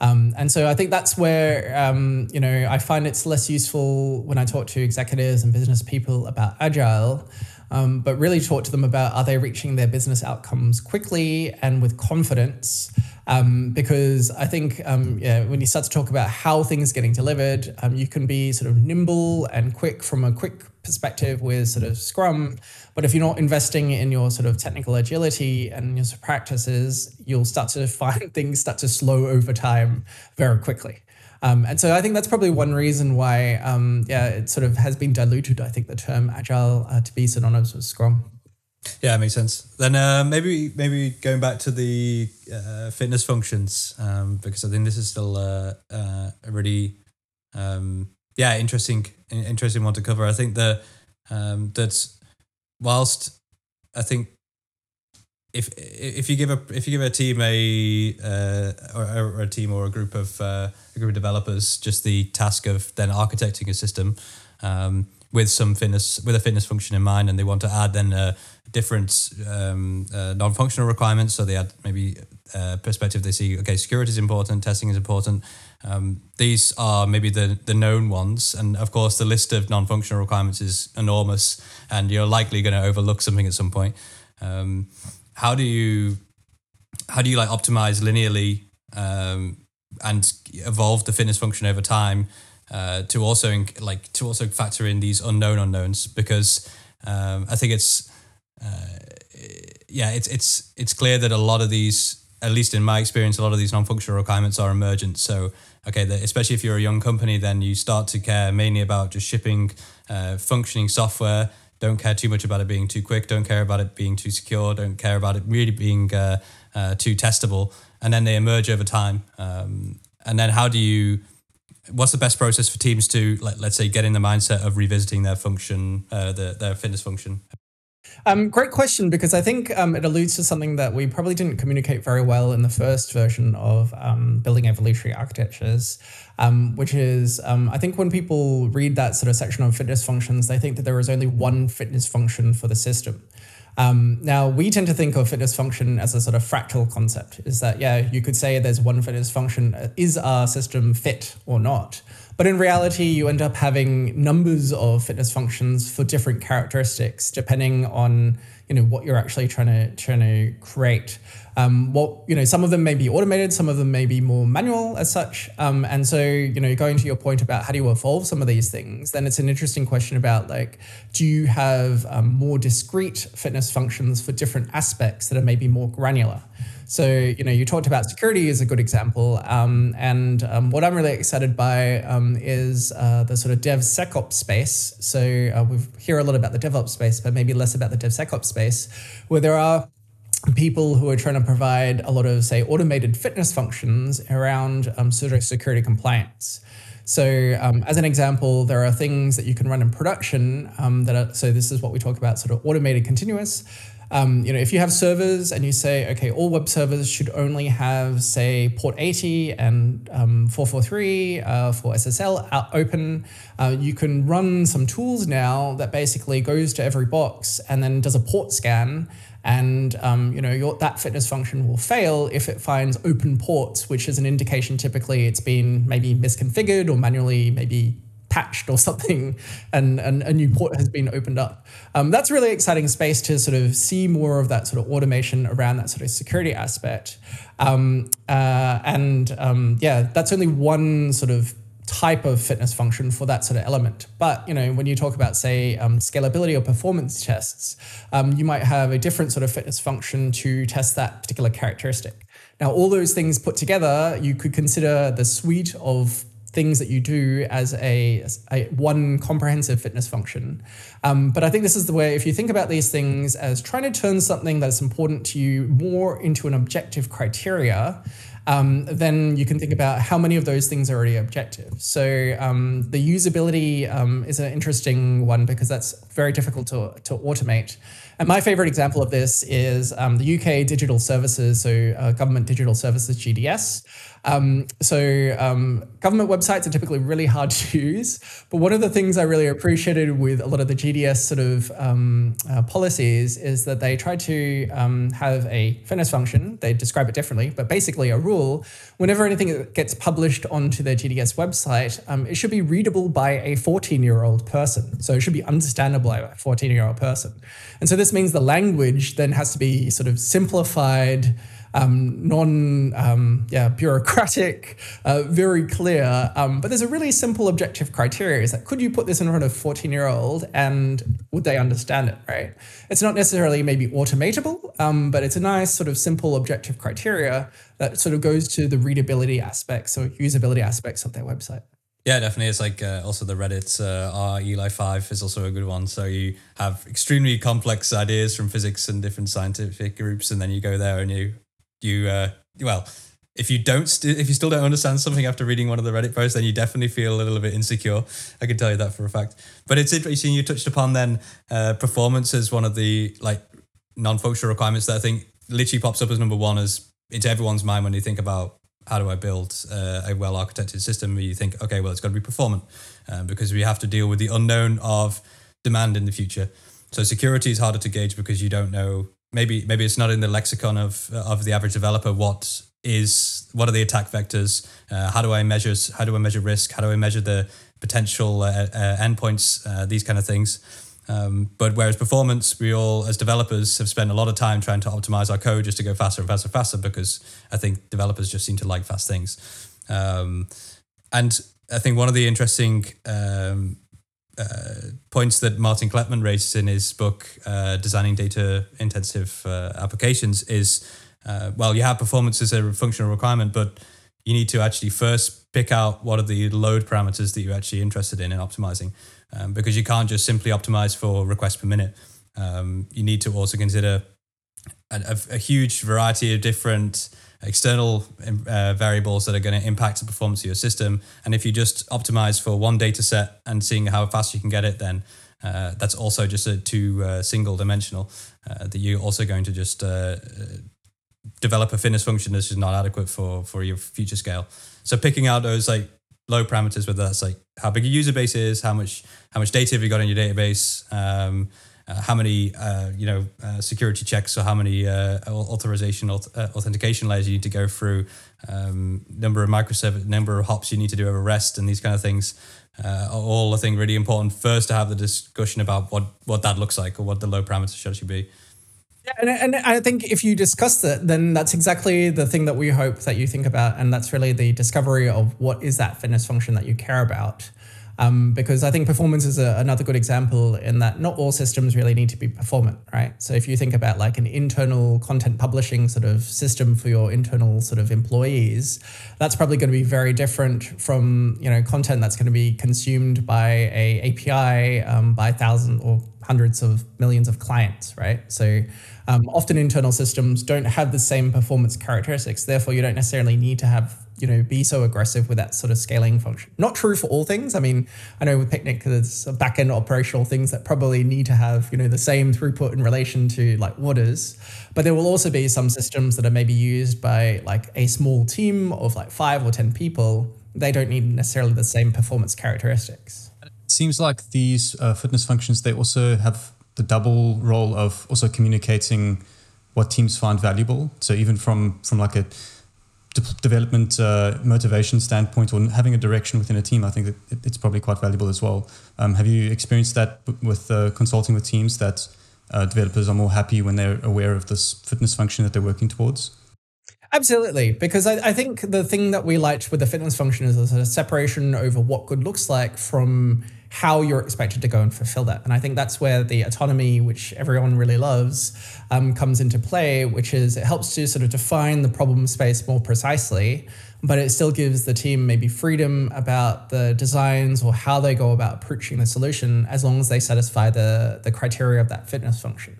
Um, and so I think that's where um, you know I find it's less useful when I talk to executives and business people about agile. Um, but really talk to them about are they reaching their business outcomes quickly and with confidence um, because I think um, yeah, when you start to talk about how things are getting delivered, um, you can be sort of nimble and quick from a quick perspective with sort of Scrum. But if you're not investing in your sort of technical agility and your practices, you'll start to find things start to slow over time very quickly. Um, and so I think that's probably one reason why, um, yeah, it sort of has been diluted. I think the term agile uh, to be synonymous with Scrum. Yeah, makes sense. Then uh, maybe maybe going back to the uh, fitness functions um, because I think this is still uh, uh a really um, yeah interesting interesting one to cover. I think that um, that whilst I think if if you give a if you give a team a uh, or, or, a team or a group of uh, a group of developers just the task of then architecting a system um, with some fitness with a fitness function in mind, and they want to add then a different um, uh, non-functional requirements. So they add maybe a uh, perspective. They see okay, security is important, testing is important. Um, these are maybe the the known ones, and of course the list of non-functional requirements is enormous, and you're likely going to overlook something at some point. Um, how do you how do you like optimize linearly um, and evolve the fitness function over time uh, to also like to also factor in these unknown unknowns? Because um, I think it's uh, yeah it's it's it's clear that a lot of these at least in my experience a lot of these non-functional requirements are emergent. So okay especially if you're a young company then you start to care mainly about just shipping uh, functioning software don't care too much about it being too quick. Don't care about it being too secure. Don't care about it really being uh, uh, too testable. And then they emerge over time. Um, and then how do you what's the best process for teams to like let's say get in the mindset of revisiting their function uh, their, their fitness function um, great question because I think um, it alludes to something that we probably didn't communicate very well in the first version of um, building evolutionary architectures, um, which is um, I think when people read that sort of section on fitness functions, they think that there is only one fitness function for the system. Um, now, we tend to think of fitness function as a sort of fractal concept. Is that, yeah, you could say there's one fitness function. Is our system fit or not? But in reality, you end up having numbers of fitness functions for different characteristics, depending on you know what you're actually trying to trying to create. Um, what you know, some of them may be automated, some of them may be more manual as such. Um, and so you know, going to your point about how do you evolve some of these things, then it's an interesting question about like, do you have um, more discrete fitness functions for different aspects that are maybe more granular? So, you know, you talked about security as a good example. Um, and um, what I'm really excited by um, is uh, the sort of DevSecOps space. So uh, we hear a lot about the DevOps space, but maybe less about the DevSecOps space, where there are people who are trying to provide a lot of, say, automated fitness functions around um, of security compliance. So, um, as an example, there are things that you can run in production um, that are. So, this is what we talk about, sort of automated continuous. Um, you know, if you have servers and you say, okay, all web servers should only have, say, port 80 and um, 443 uh, for SSL open, uh, you can run some tools now that basically goes to every box and then does a port scan. And um, you know your, that fitness function will fail if it finds open ports, which is an indication typically it's been maybe misconfigured or manually maybe patched or something and, and a new port has been opened up. Um, that's really exciting space to sort of see more of that sort of automation around that sort of security aspect. Um, uh, and um, yeah, that's only one sort of type of fitness function for that sort of element. But you know, when you talk about say um, scalability or performance tests, um, you might have a different sort of fitness function to test that particular characteristic. Now, all those things put together, you could consider the suite of things that you do as a, a one comprehensive fitness function. Um, but I think this is the way, if you think about these things as trying to turn something that's important to you more into an objective criteria, um, then you can think about how many of those things are already objective. So um, the usability um, is an interesting one because that's very difficult to, to automate. And my favorite example of this is um, the UK Digital Services, so uh, Government Digital Services GDS. Um, so um, government websites are typically really hard to use, but one of the things I really appreciated with a lot of the GDS sort of um, uh, policies is that they try to um, have a fitness function. They describe it differently, but basically a rule. Whenever anything gets published onto their GDS website, um, it should be readable by a 14-year-old person. So it should be understandable by a 14-year-old person. And so this means the language then has to be sort of simplified um, non um, yeah bureaucratic, uh, very clear. Um, but there's a really simple objective criteria: is that could you put this in front of a 14 year old and would they understand it? Right? It's not necessarily maybe automatable, um, but it's a nice sort of simple objective criteria that sort of goes to the readability aspects or usability aspects of their website. Yeah, definitely. It's like uh, also the Reddit uh, R Eli 5 is also a good one. So you have extremely complex ideas from physics and different scientific groups, and then you go there and you you uh, well if you don't st- if you still don't understand something after reading one of the reddit posts then you definitely feel a little bit insecure i can tell you that for a fact but it's interesting you touched upon then uh, performance as one of the like non-functional requirements that i think literally pops up as number one as into everyone's mind when you think about how do i build uh, a well architected system where you think okay well it's got to be performant uh, because we have to deal with the unknown of demand in the future. So security is harder to gauge because you don't know maybe maybe it's not in the lexicon of of the average developer what is what are the attack vectors uh, how do i measure how do i measure risk how do i measure the potential uh, uh, endpoints uh, these kind of things um, but whereas performance we all as developers have spent a lot of time trying to optimize our code just to go faster and faster and faster because i think developers just seem to like fast things. Um, and i think one of the interesting um, uh, points that Martin Kleppmann raises in his book, uh, Designing Data Intensive uh, Applications, is uh, well, you have performance as a functional requirement, but you need to actually first pick out what are the load parameters that you're actually interested in in optimizing, um, because you can't just simply optimize for requests per minute. Um, you need to also consider a, a, huge variety of different external uh, variables that are going to impact the performance of your system. And if you just optimize for one data set and seeing how fast you can get it, then uh, that's also just a too uh, single dimensional. Uh, that you're also going to just uh, develop a fitness function that's just not adequate for for your future scale. So picking out those like load parameters, whether that's like how big your user base is, how much how much data have you got in your database. Um, uh, how many uh, you know uh, security checks or how many uh, authorization uh, authentication layers you need to go through, um, number of microservice, number of hops you need to do over REST, and these kind of things uh, are all I think really important. First, to have the discussion about what what that looks like or what the load parameters should actually be. Yeah, and, and I think if you discuss that, then that's exactly the thing that we hope that you think about, and that's really the discovery of what is that fitness function that you care about. Um, because I think performance is a, another good example in that not all systems really need to be performant, right? So if you think about like an internal content publishing sort of system for your internal sort of employees, that's probably going to be very different from you know content that's going to be consumed by a API um, by thousands or hundreds of millions of clients, right? So um, often internal systems don't have the same performance characteristics. Therefore, you don't necessarily need to have you know be so aggressive with that sort of scaling function. Not true for all things. I mean, I know with Picnic there's back end operational things that probably need to have you know the same throughput in relation to like orders, but there will also be some systems that are maybe used by like a small team of like five or ten people. They don't need necessarily the same performance characteristics. It seems like these uh, fitness functions they also have the double role of also communicating what teams find valuable. So even from from like a development uh, motivation standpoint or having a direction within a team, I think that it's probably quite valuable as well. Um, have you experienced that with uh, consulting with teams that uh, developers are more happy when they're aware of this fitness function that they're working towards? Absolutely, because I, I, think the thing that we liked with the fitness function is a sort of separation over what good looks like from how you're expected to go and fulfill that. And I think that's where the autonomy, which everyone really loves, um, comes into play, which is it helps to sort of define the problem space more precisely, but it still gives the team maybe freedom about the designs or how they go about approaching the solution as long as they satisfy the, the criteria of that fitness function.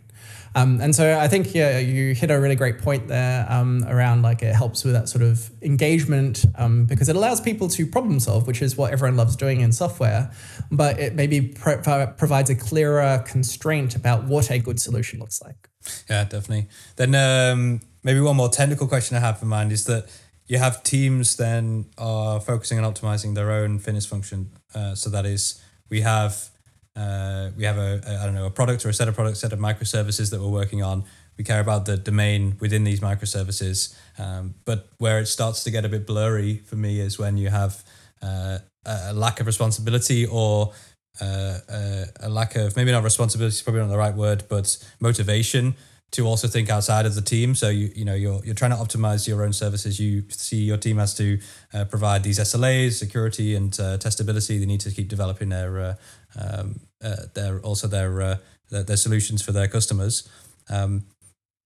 Um, and so I think yeah, you hit a really great point there um, around like it helps with that sort of engagement um, because it allows people to problem solve, which is what everyone loves doing in software. But it maybe pro- provides a clearer constraint about what a good solution looks like. Yeah, definitely. Then um, maybe one more technical question I have in mind is that you have teams then are focusing on optimizing their own fitness function. Uh, so that is, we have uh, we have a, a I don't know a product or a set of products, set of microservices that we're working on. We care about the domain within these microservices, um, but where it starts to get a bit blurry for me is when you have uh, a lack of responsibility or uh, a, a lack of maybe not responsibility is probably not the right word, but motivation to also think outside of the team. So you you know you're you're trying to optimize your own services. You see your team has to uh, provide these SLAs, security and uh, testability. They need to keep developing their uh, um, uh, their also their, uh, their, their solutions for their customers. Um,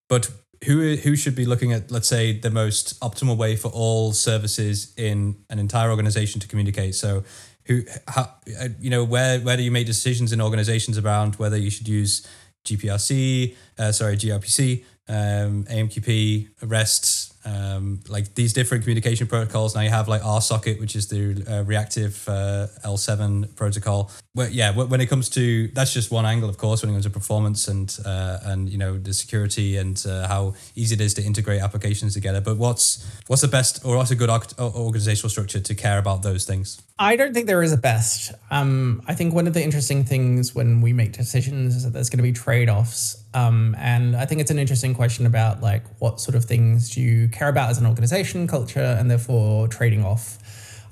but who who should be looking at let's say the most optimal way for all services in an entire organization to communicate? So who how uh, you know where where do you make decisions in organizations around whether you should use GPRC, uh, sorry gRPC, um, AMQP, REST, um, like these different communication protocols. Now you have like RSocket, which is the uh, reactive uh, L7 protocol. But yeah, when it comes to that's just one angle, of course, when it comes to performance and uh, and you know the security and uh, how easy it is to integrate applications together. But what's what's the best or what's a good organizational structure to care about those things? I don't think there is a best. Um, I think one of the interesting things when we make decisions is that there's going to be trade offs um, and I think it's an interesting question about like what sort of things do you care about as an organization, culture, and therefore trading off.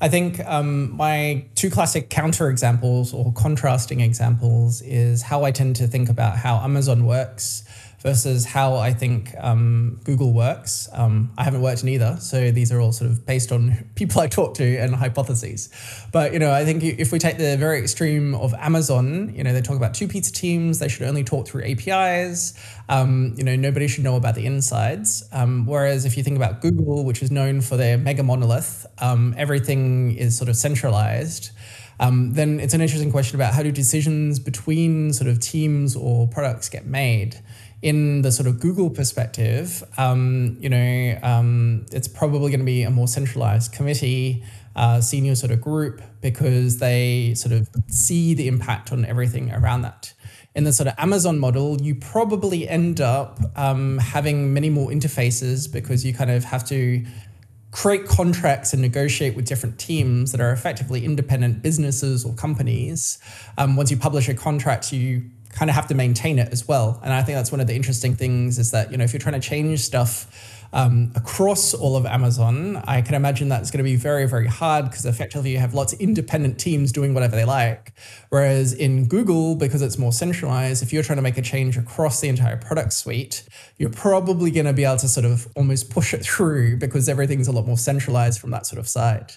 I think um, my two classic counter examples or contrasting examples is how I tend to think about how Amazon works versus how I think um, Google works. Um, I haven't worked in either, so these are all sort of based on people I talk to and hypotheses. But you know, I think if we take the very extreme of Amazon, you know, they talk about two pizza teams. They should only talk through APIs. Um, you know, nobody should know about the insides. Um, whereas if you think about Google, which is known for their mega monolith, um, everything is sort of centralized. Um, then it's an interesting question about how do decisions between sort of teams or products get made in the sort of Google perspective, um, you know, um, it's probably going to be a more centralized committee, uh, senior sort of group, because they sort of see the impact on everything around that. In the sort of Amazon model, you probably end up um, having many more interfaces because you kind of have to create contracts and negotiate with different teams that are effectively independent businesses or companies. Um, once you publish a contract, you kind of have to maintain it as well. And I think that's one of the interesting things is that, you know, if you're trying to change stuff um, across all of Amazon, I can imagine that's going to be very, very hard because effectively you have lots of independent teams doing whatever they like. Whereas in Google, because it's more centralized, if you're trying to make a change across the entire product suite, you're probably going to be able to sort of almost push it through because everything's a lot more centralized from that sort of side.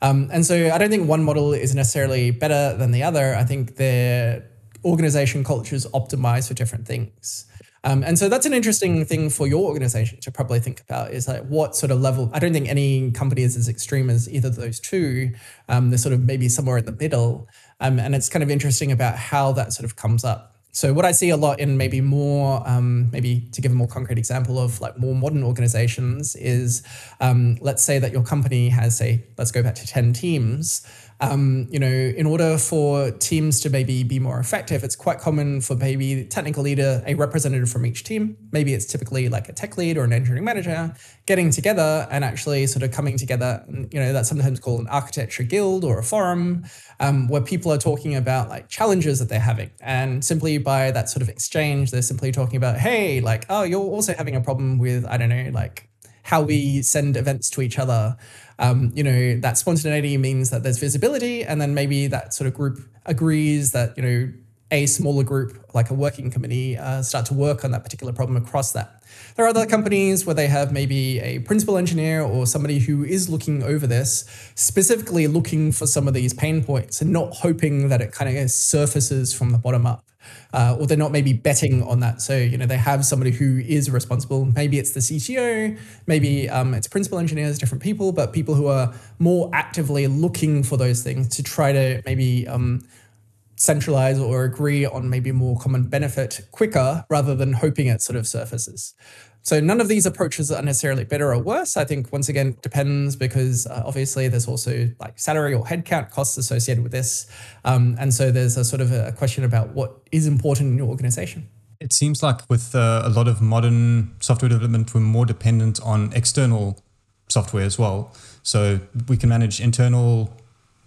Um, and so I don't think one model is necessarily better than the other. I think they're organization cultures optimize for different things. Um, and so that's an interesting thing for your organization to probably think about is like what sort of level. I don't think any company is as extreme as either of those two. Um, they're sort of maybe somewhere in the middle. Um, and it's kind of interesting about how that sort of comes up. So what I see a lot in maybe more, um, maybe to give a more concrete example of like more modern organizations is, um, let's say that your company has say, let's go back to 10 teams um, you know, in order for teams to maybe be more effective, it's quite common for maybe technical leader, a representative from each team, maybe it's typically like a tech lead or an engineering manager, getting together and actually sort of coming together. You know, that's sometimes called an architecture guild or a forum um, where people are talking about like challenges that they're having. And simply by that sort of exchange, they're simply talking about, hey, like, oh, you're also having a problem with, I don't know, like how we send events to each other um, you know, that spontaneity means that there's visibility, and then maybe that sort of group agrees that, you know, a smaller group, like a working committee, uh, start to work on that particular problem across that. There are other companies where they have maybe a principal engineer or somebody who is looking over this, specifically looking for some of these pain points and not hoping that it kind of surfaces from the bottom up. Uh, or they're not maybe betting on that. So, you know, they have somebody who is responsible. Maybe it's the CTO, maybe um, it's principal engineers, different people, but people who are more actively looking for those things to try to maybe um, centralize or agree on maybe more common benefit quicker rather than hoping it sort of surfaces. So none of these approaches are necessarily better or worse. I think once again depends because uh, obviously there's also like salary or headcount costs associated with this, um, and so there's a sort of a question about what is important in your organization. It seems like with uh, a lot of modern software development, we're more dependent on external software as well. So we can manage internal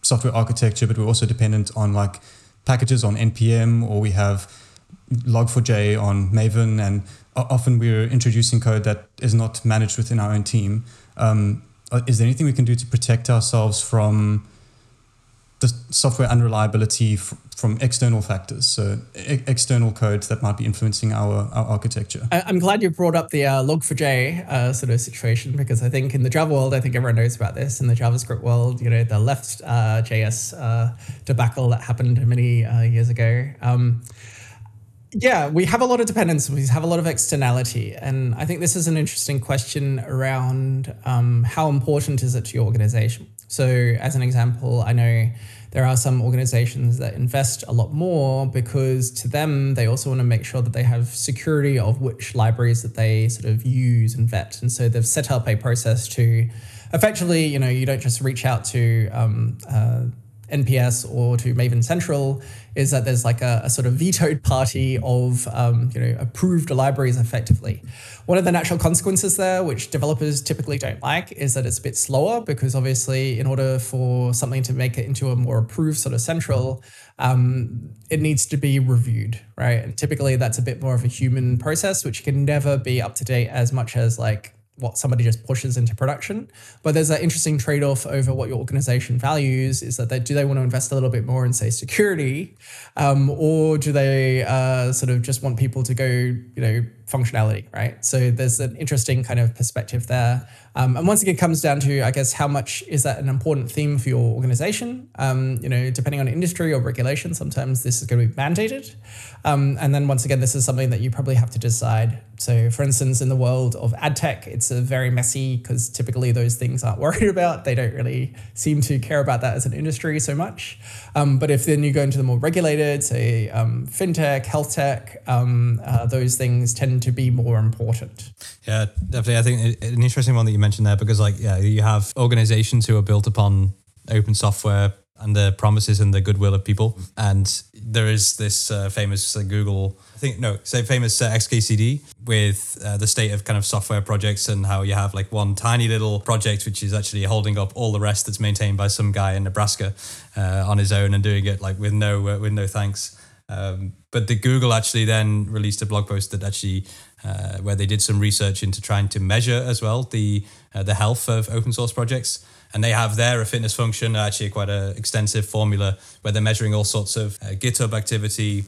software architecture, but we're also dependent on like packages on npm or we have log4j on maven and often we're introducing code that is not managed within our own team um, uh, is there anything we can do to protect ourselves from the software unreliability from external factors, so e- external codes that might be influencing our, our architecture. I, am glad you brought up the uh, log4j uh, sort of situation because I think in the Java world, I think everyone knows about this. In the JavaScript world, you know, the left uh, JS uh, debacle that happened many uh, years ago. Um, yeah, we have a lot of dependence. We have a lot of externality, and I think this is an interesting question around um, how important is it to your organization. So, as an example, I know there are some organizations that invest a lot more because to them, they also want to make sure that they have security of which libraries that they sort of use and vet. And so they've set up a process to effectively, you know, you don't just reach out to um, uh, npm or to Maven Central is that there's like a, a sort of vetoed party of um, you know approved libraries effectively. One of the natural consequences there, which developers typically don't like, is that it's a bit slower because obviously in order for something to make it into a more approved sort of central, um, it needs to be reviewed, right? And typically that's a bit more of a human process, which can never be up to date as much as like what somebody just pushes into production. But there's that interesting trade off over what your organization values is that they do they want to invest a little bit more in say security, um, or do they uh, sort of just want people to go you know functionality, right? So there's an interesting kind of perspective there. Um, and once again, it comes down to, I guess, how much is that an important theme for your organization? Um, you know, depending on industry or regulation, sometimes this is going to be mandated. Um, and then once again, this is something that you probably have to decide. So, for instance, in the world of ad tech, it's a very messy because typically those things aren't worried about. They don't really seem to care about that as an industry so much. Um, but if then you go into the more regulated, say um, fintech, health tech, um, uh, those things tend to be more important. Yeah, definitely. I think an interesting one that you mentioned there because, like, yeah, you have organizations who are built upon open software and the promises and the goodwill of people. And there is this uh, famous uh, Google, I think, no, say famous uh, XKCD with uh, the state of kind of software projects and how you have like one tiny little project which is actually holding up all the rest that's maintained by some guy in Nebraska uh, on his own and doing it like with no uh, with no thanks. Um, but the Google actually then released a blog post that actually uh, where they did some research into trying to measure as well the uh, the health of open source projects. And they have there a fitness function, actually quite an extensive formula where they're measuring all sorts of uh, GitHub activity,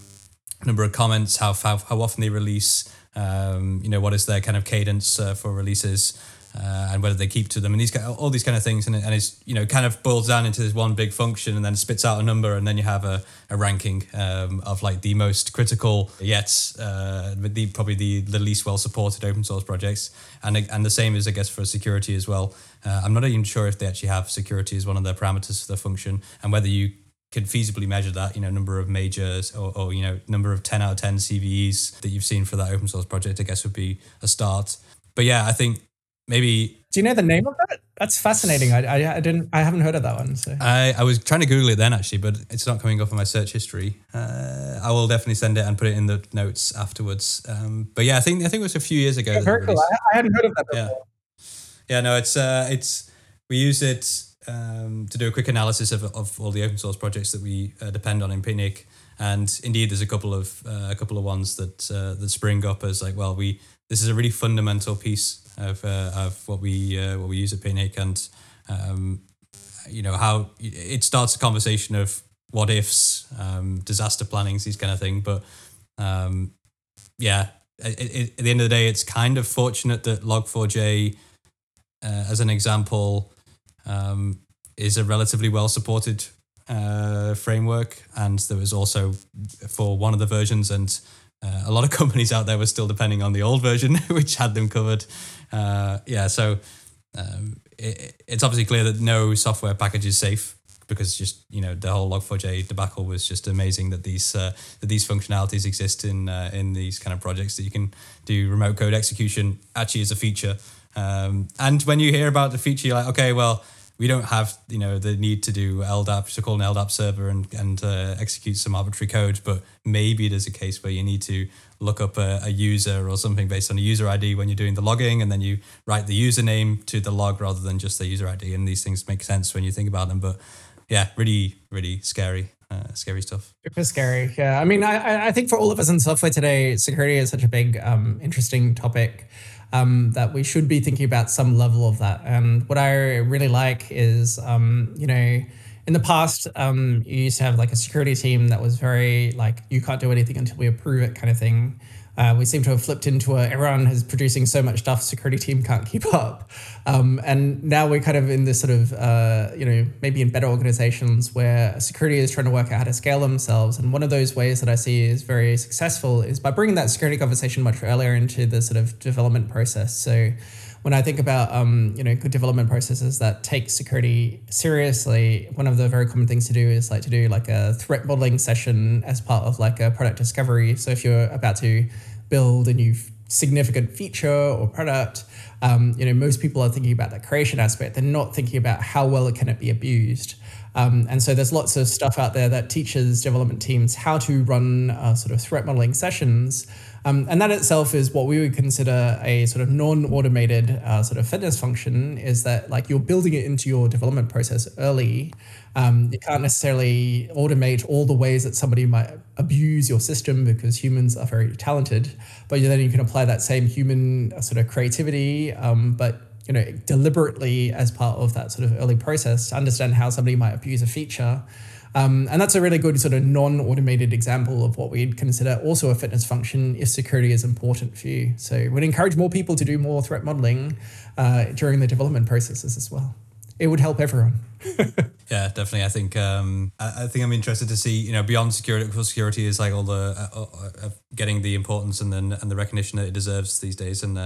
number of comments, how how, how often they release, um, you know, what is their kind of cadence uh, for releases uh, and whether they keep to them and these all these kind of things. And, and it's you know kind of boils down into this one big function and then spits out a number and then you have a, a ranking um, of like the most critical yet uh, the probably the, the least well supported open source projects. And and the same is I guess for security as well. Uh, I'm not even sure if they actually have security as one of their parameters for the function and whether you could feasibly measure that, you know, number of majors or, or, you know, number of 10 out of 10 CVEs that you've seen for that open source project, I guess would be a start. But yeah, I think maybe. Do you know the name of that? That's fascinating. I, I, I, didn't. I haven't heard of that one. So I, I was trying to Google it then actually, but it's not coming up in my search history. Uh, I will definitely send it and put it in the notes afterwards. Um, but yeah, I think I think it was a few years ago. Yeah, very cool. I, I, hadn't heard of that before. Yeah, yeah. No, it's uh, it's we use it um, to do a quick analysis of, of all the open source projects that we uh, depend on in Picnic. And indeed, there's a couple of uh, a couple of ones that uh, that spring up as like, well, we this is a really fundamental piece of, uh, of what we uh, what we use at Picnic and um, you know how it starts a conversation of what ifs, um, disaster plannings, these kind of thing. But um, yeah, it, it, at the end of the day, it's kind of fortunate that Log4j, uh, as an example, um, is a relatively well supported uh, framework, and there was also for one of the versions, and uh, a lot of companies out there were still depending on the old version, which had them covered. Uh, yeah, so um, it, it's obviously clear that no software package is safe because just you know the whole Log4j debacle was just amazing that these uh, that these functionalities exist in uh, in these kind of projects that you can do remote code execution actually as a feature. Um, and when you hear about the feature, you're like, okay, well, we don't have you know the need to do LDAP to call an LDAP server and and uh, execute some arbitrary code, but maybe there's a case where you need to look up a, a, user or something based on a user ID when you're doing the logging, and then you write the username to the log rather than just the user ID. And these things make sense when you think about them. But yeah, really, really scary. Uh, scary stuff. Super scary. Yeah. I mean, I, I think for all of us in software today, security is such a big, um, interesting topic um, that we should be thinking about some level of that. And what I really like is, um, you know, in the past, um, you used to have like a security team that was very like, you can't do anything until we approve it kind of thing. Uh, we seem to have flipped into a everyone is producing so much stuff, security team can't keep up. Um, and now we're kind of in this sort of, uh, you know, maybe in better organizations where security is trying to work out how to scale themselves. And one of those ways that I see is very successful is by bringing that security conversation much earlier into the sort of development process. So when I think about um, you know good development processes that take security seriously, one of the very common things to do is like to do like a threat modeling session as part of like a product discovery. So if you're about to build a new significant feature or product, um, you know most people are thinking about the creation aspect. They're not thinking about how well it can it be abused. Um, and so there's lots of stuff out there that teaches development teams how to run uh, sort of threat modeling sessions. Um, and that itself is what we would consider a sort of non-automated uh, sort of fitness function is that like you're building it into your development process early. Um, you can't necessarily automate all the ways that somebody might abuse your system because humans are very talented, but then you can apply that same human uh, sort of creativity, um, but you know deliberately as part of that sort of early process to understand how somebody might abuse a feature um, and that's a really good sort of non-automated example of what we'd consider also a fitness function if security is important for you. So we'd encourage more people to do more threat modeling uh, during the development processes as well. It would help everyone. yeah, definitely. I think um, I, I, think I'm interested to see you know beyond security. Security is like all the uh, uh, getting the importance and then and the recognition that it deserves these days, and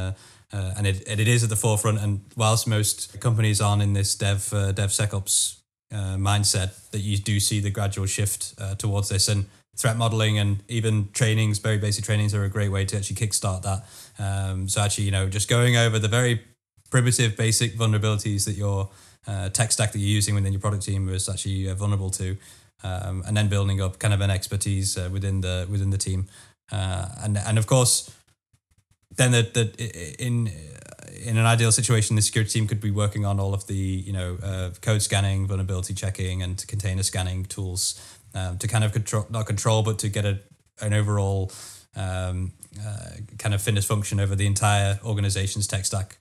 uh, and it, it is at the forefront. And whilst most companies aren't in this dev uh, DevSecOps uh, mindset that you do see the gradual shift uh, towards this. And threat modeling and even trainings very basic trainings are a great way to actually kickstart that. Um, so actually you know just going over the very primitive basic vulnerabilities that your uh, tech stack that you're using within your product team is actually uh, vulnerable to um, and then building up kind of an expertise uh, within the within the team. Uh, and and of course then the, the in in an ideal situation, the security team could be working on all of the you know uh, code scanning, vulnerability checking, and container scanning tools um, to kind of control not control, but to get a an overall um, uh, kind of fitness function over the entire organization's tech stack.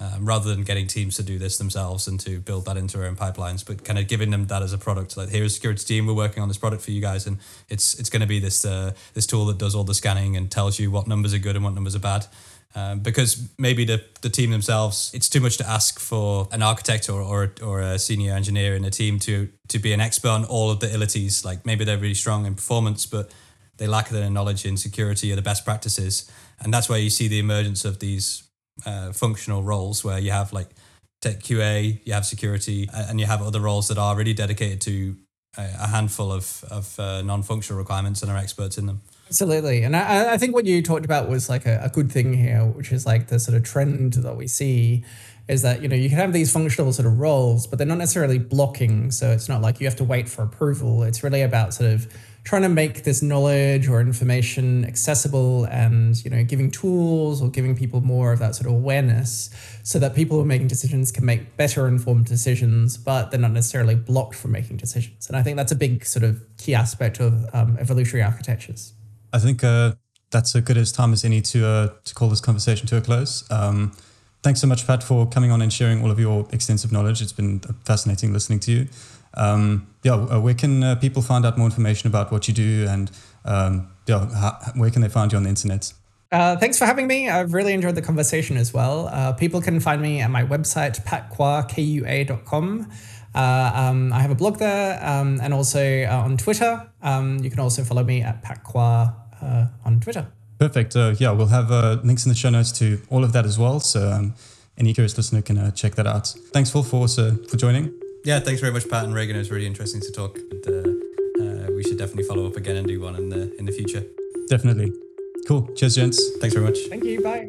Um, rather than getting teams to do this themselves and to build that into their own pipelines, but kind of giving them that as a product. Like here's a security team, we're working on this product for you guys, and it's it's going to be this uh, this tool that does all the scanning and tells you what numbers are good and what numbers are bad, um, because maybe the, the team themselves, it's too much to ask for an architect or, or, or a senior engineer in a team to, to be an expert on all of the ilities. Like maybe they're really strong in performance, but they lack the knowledge in security or the best practices. And that's where you see the emergence of these uh, functional roles where you have like tech QA, you have security, and you have other roles that are really dedicated to a handful of, of uh, non-functional requirements and are experts in them. Absolutely. And I, I think what you talked about was like a, a good thing here, which is like the sort of trend that we see is that, you know, you can have these functional sort of roles, but they're not necessarily blocking. So it's not like you have to wait for approval. It's really about sort of trying to make this knowledge or information accessible and you know giving tools or giving people more of that sort of awareness so that people who are making decisions can make better informed decisions but they're not necessarily blocked from making decisions and i think that's a big sort of key aspect of um, evolutionary architectures I think uh, that's as good as time as any to uh, to call this conversation to a close. Um, thanks so much, Pat, for coming on and sharing all of your extensive knowledge. It's been fascinating listening to you. Um, yeah, uh, where can uh, people find out more information about what you do and um, yeah, how, where can they find you on the internet? Uh, thanks for having me. I've really enjoyed the conversation as well. Uh, people can find me at my website, patkua.com. Uh, um, I have a blog there um, and also uh, on Twitter. Um, you can also follow me at patkua uh, on Twitter. Perfect. Uh, yeah, we'll have links in the show notes to all of that as well. So um, any curious listener can check that out. Thanks, Phil, for, for joining. Yeah, thanks very much, Pat and Regan. It was really interesting to talk. And, uh, uh, we should definitely follow up again and do one in the in the future. Definitely. Cool. Cheers, gents. Thanks very much. Thank you. Bye.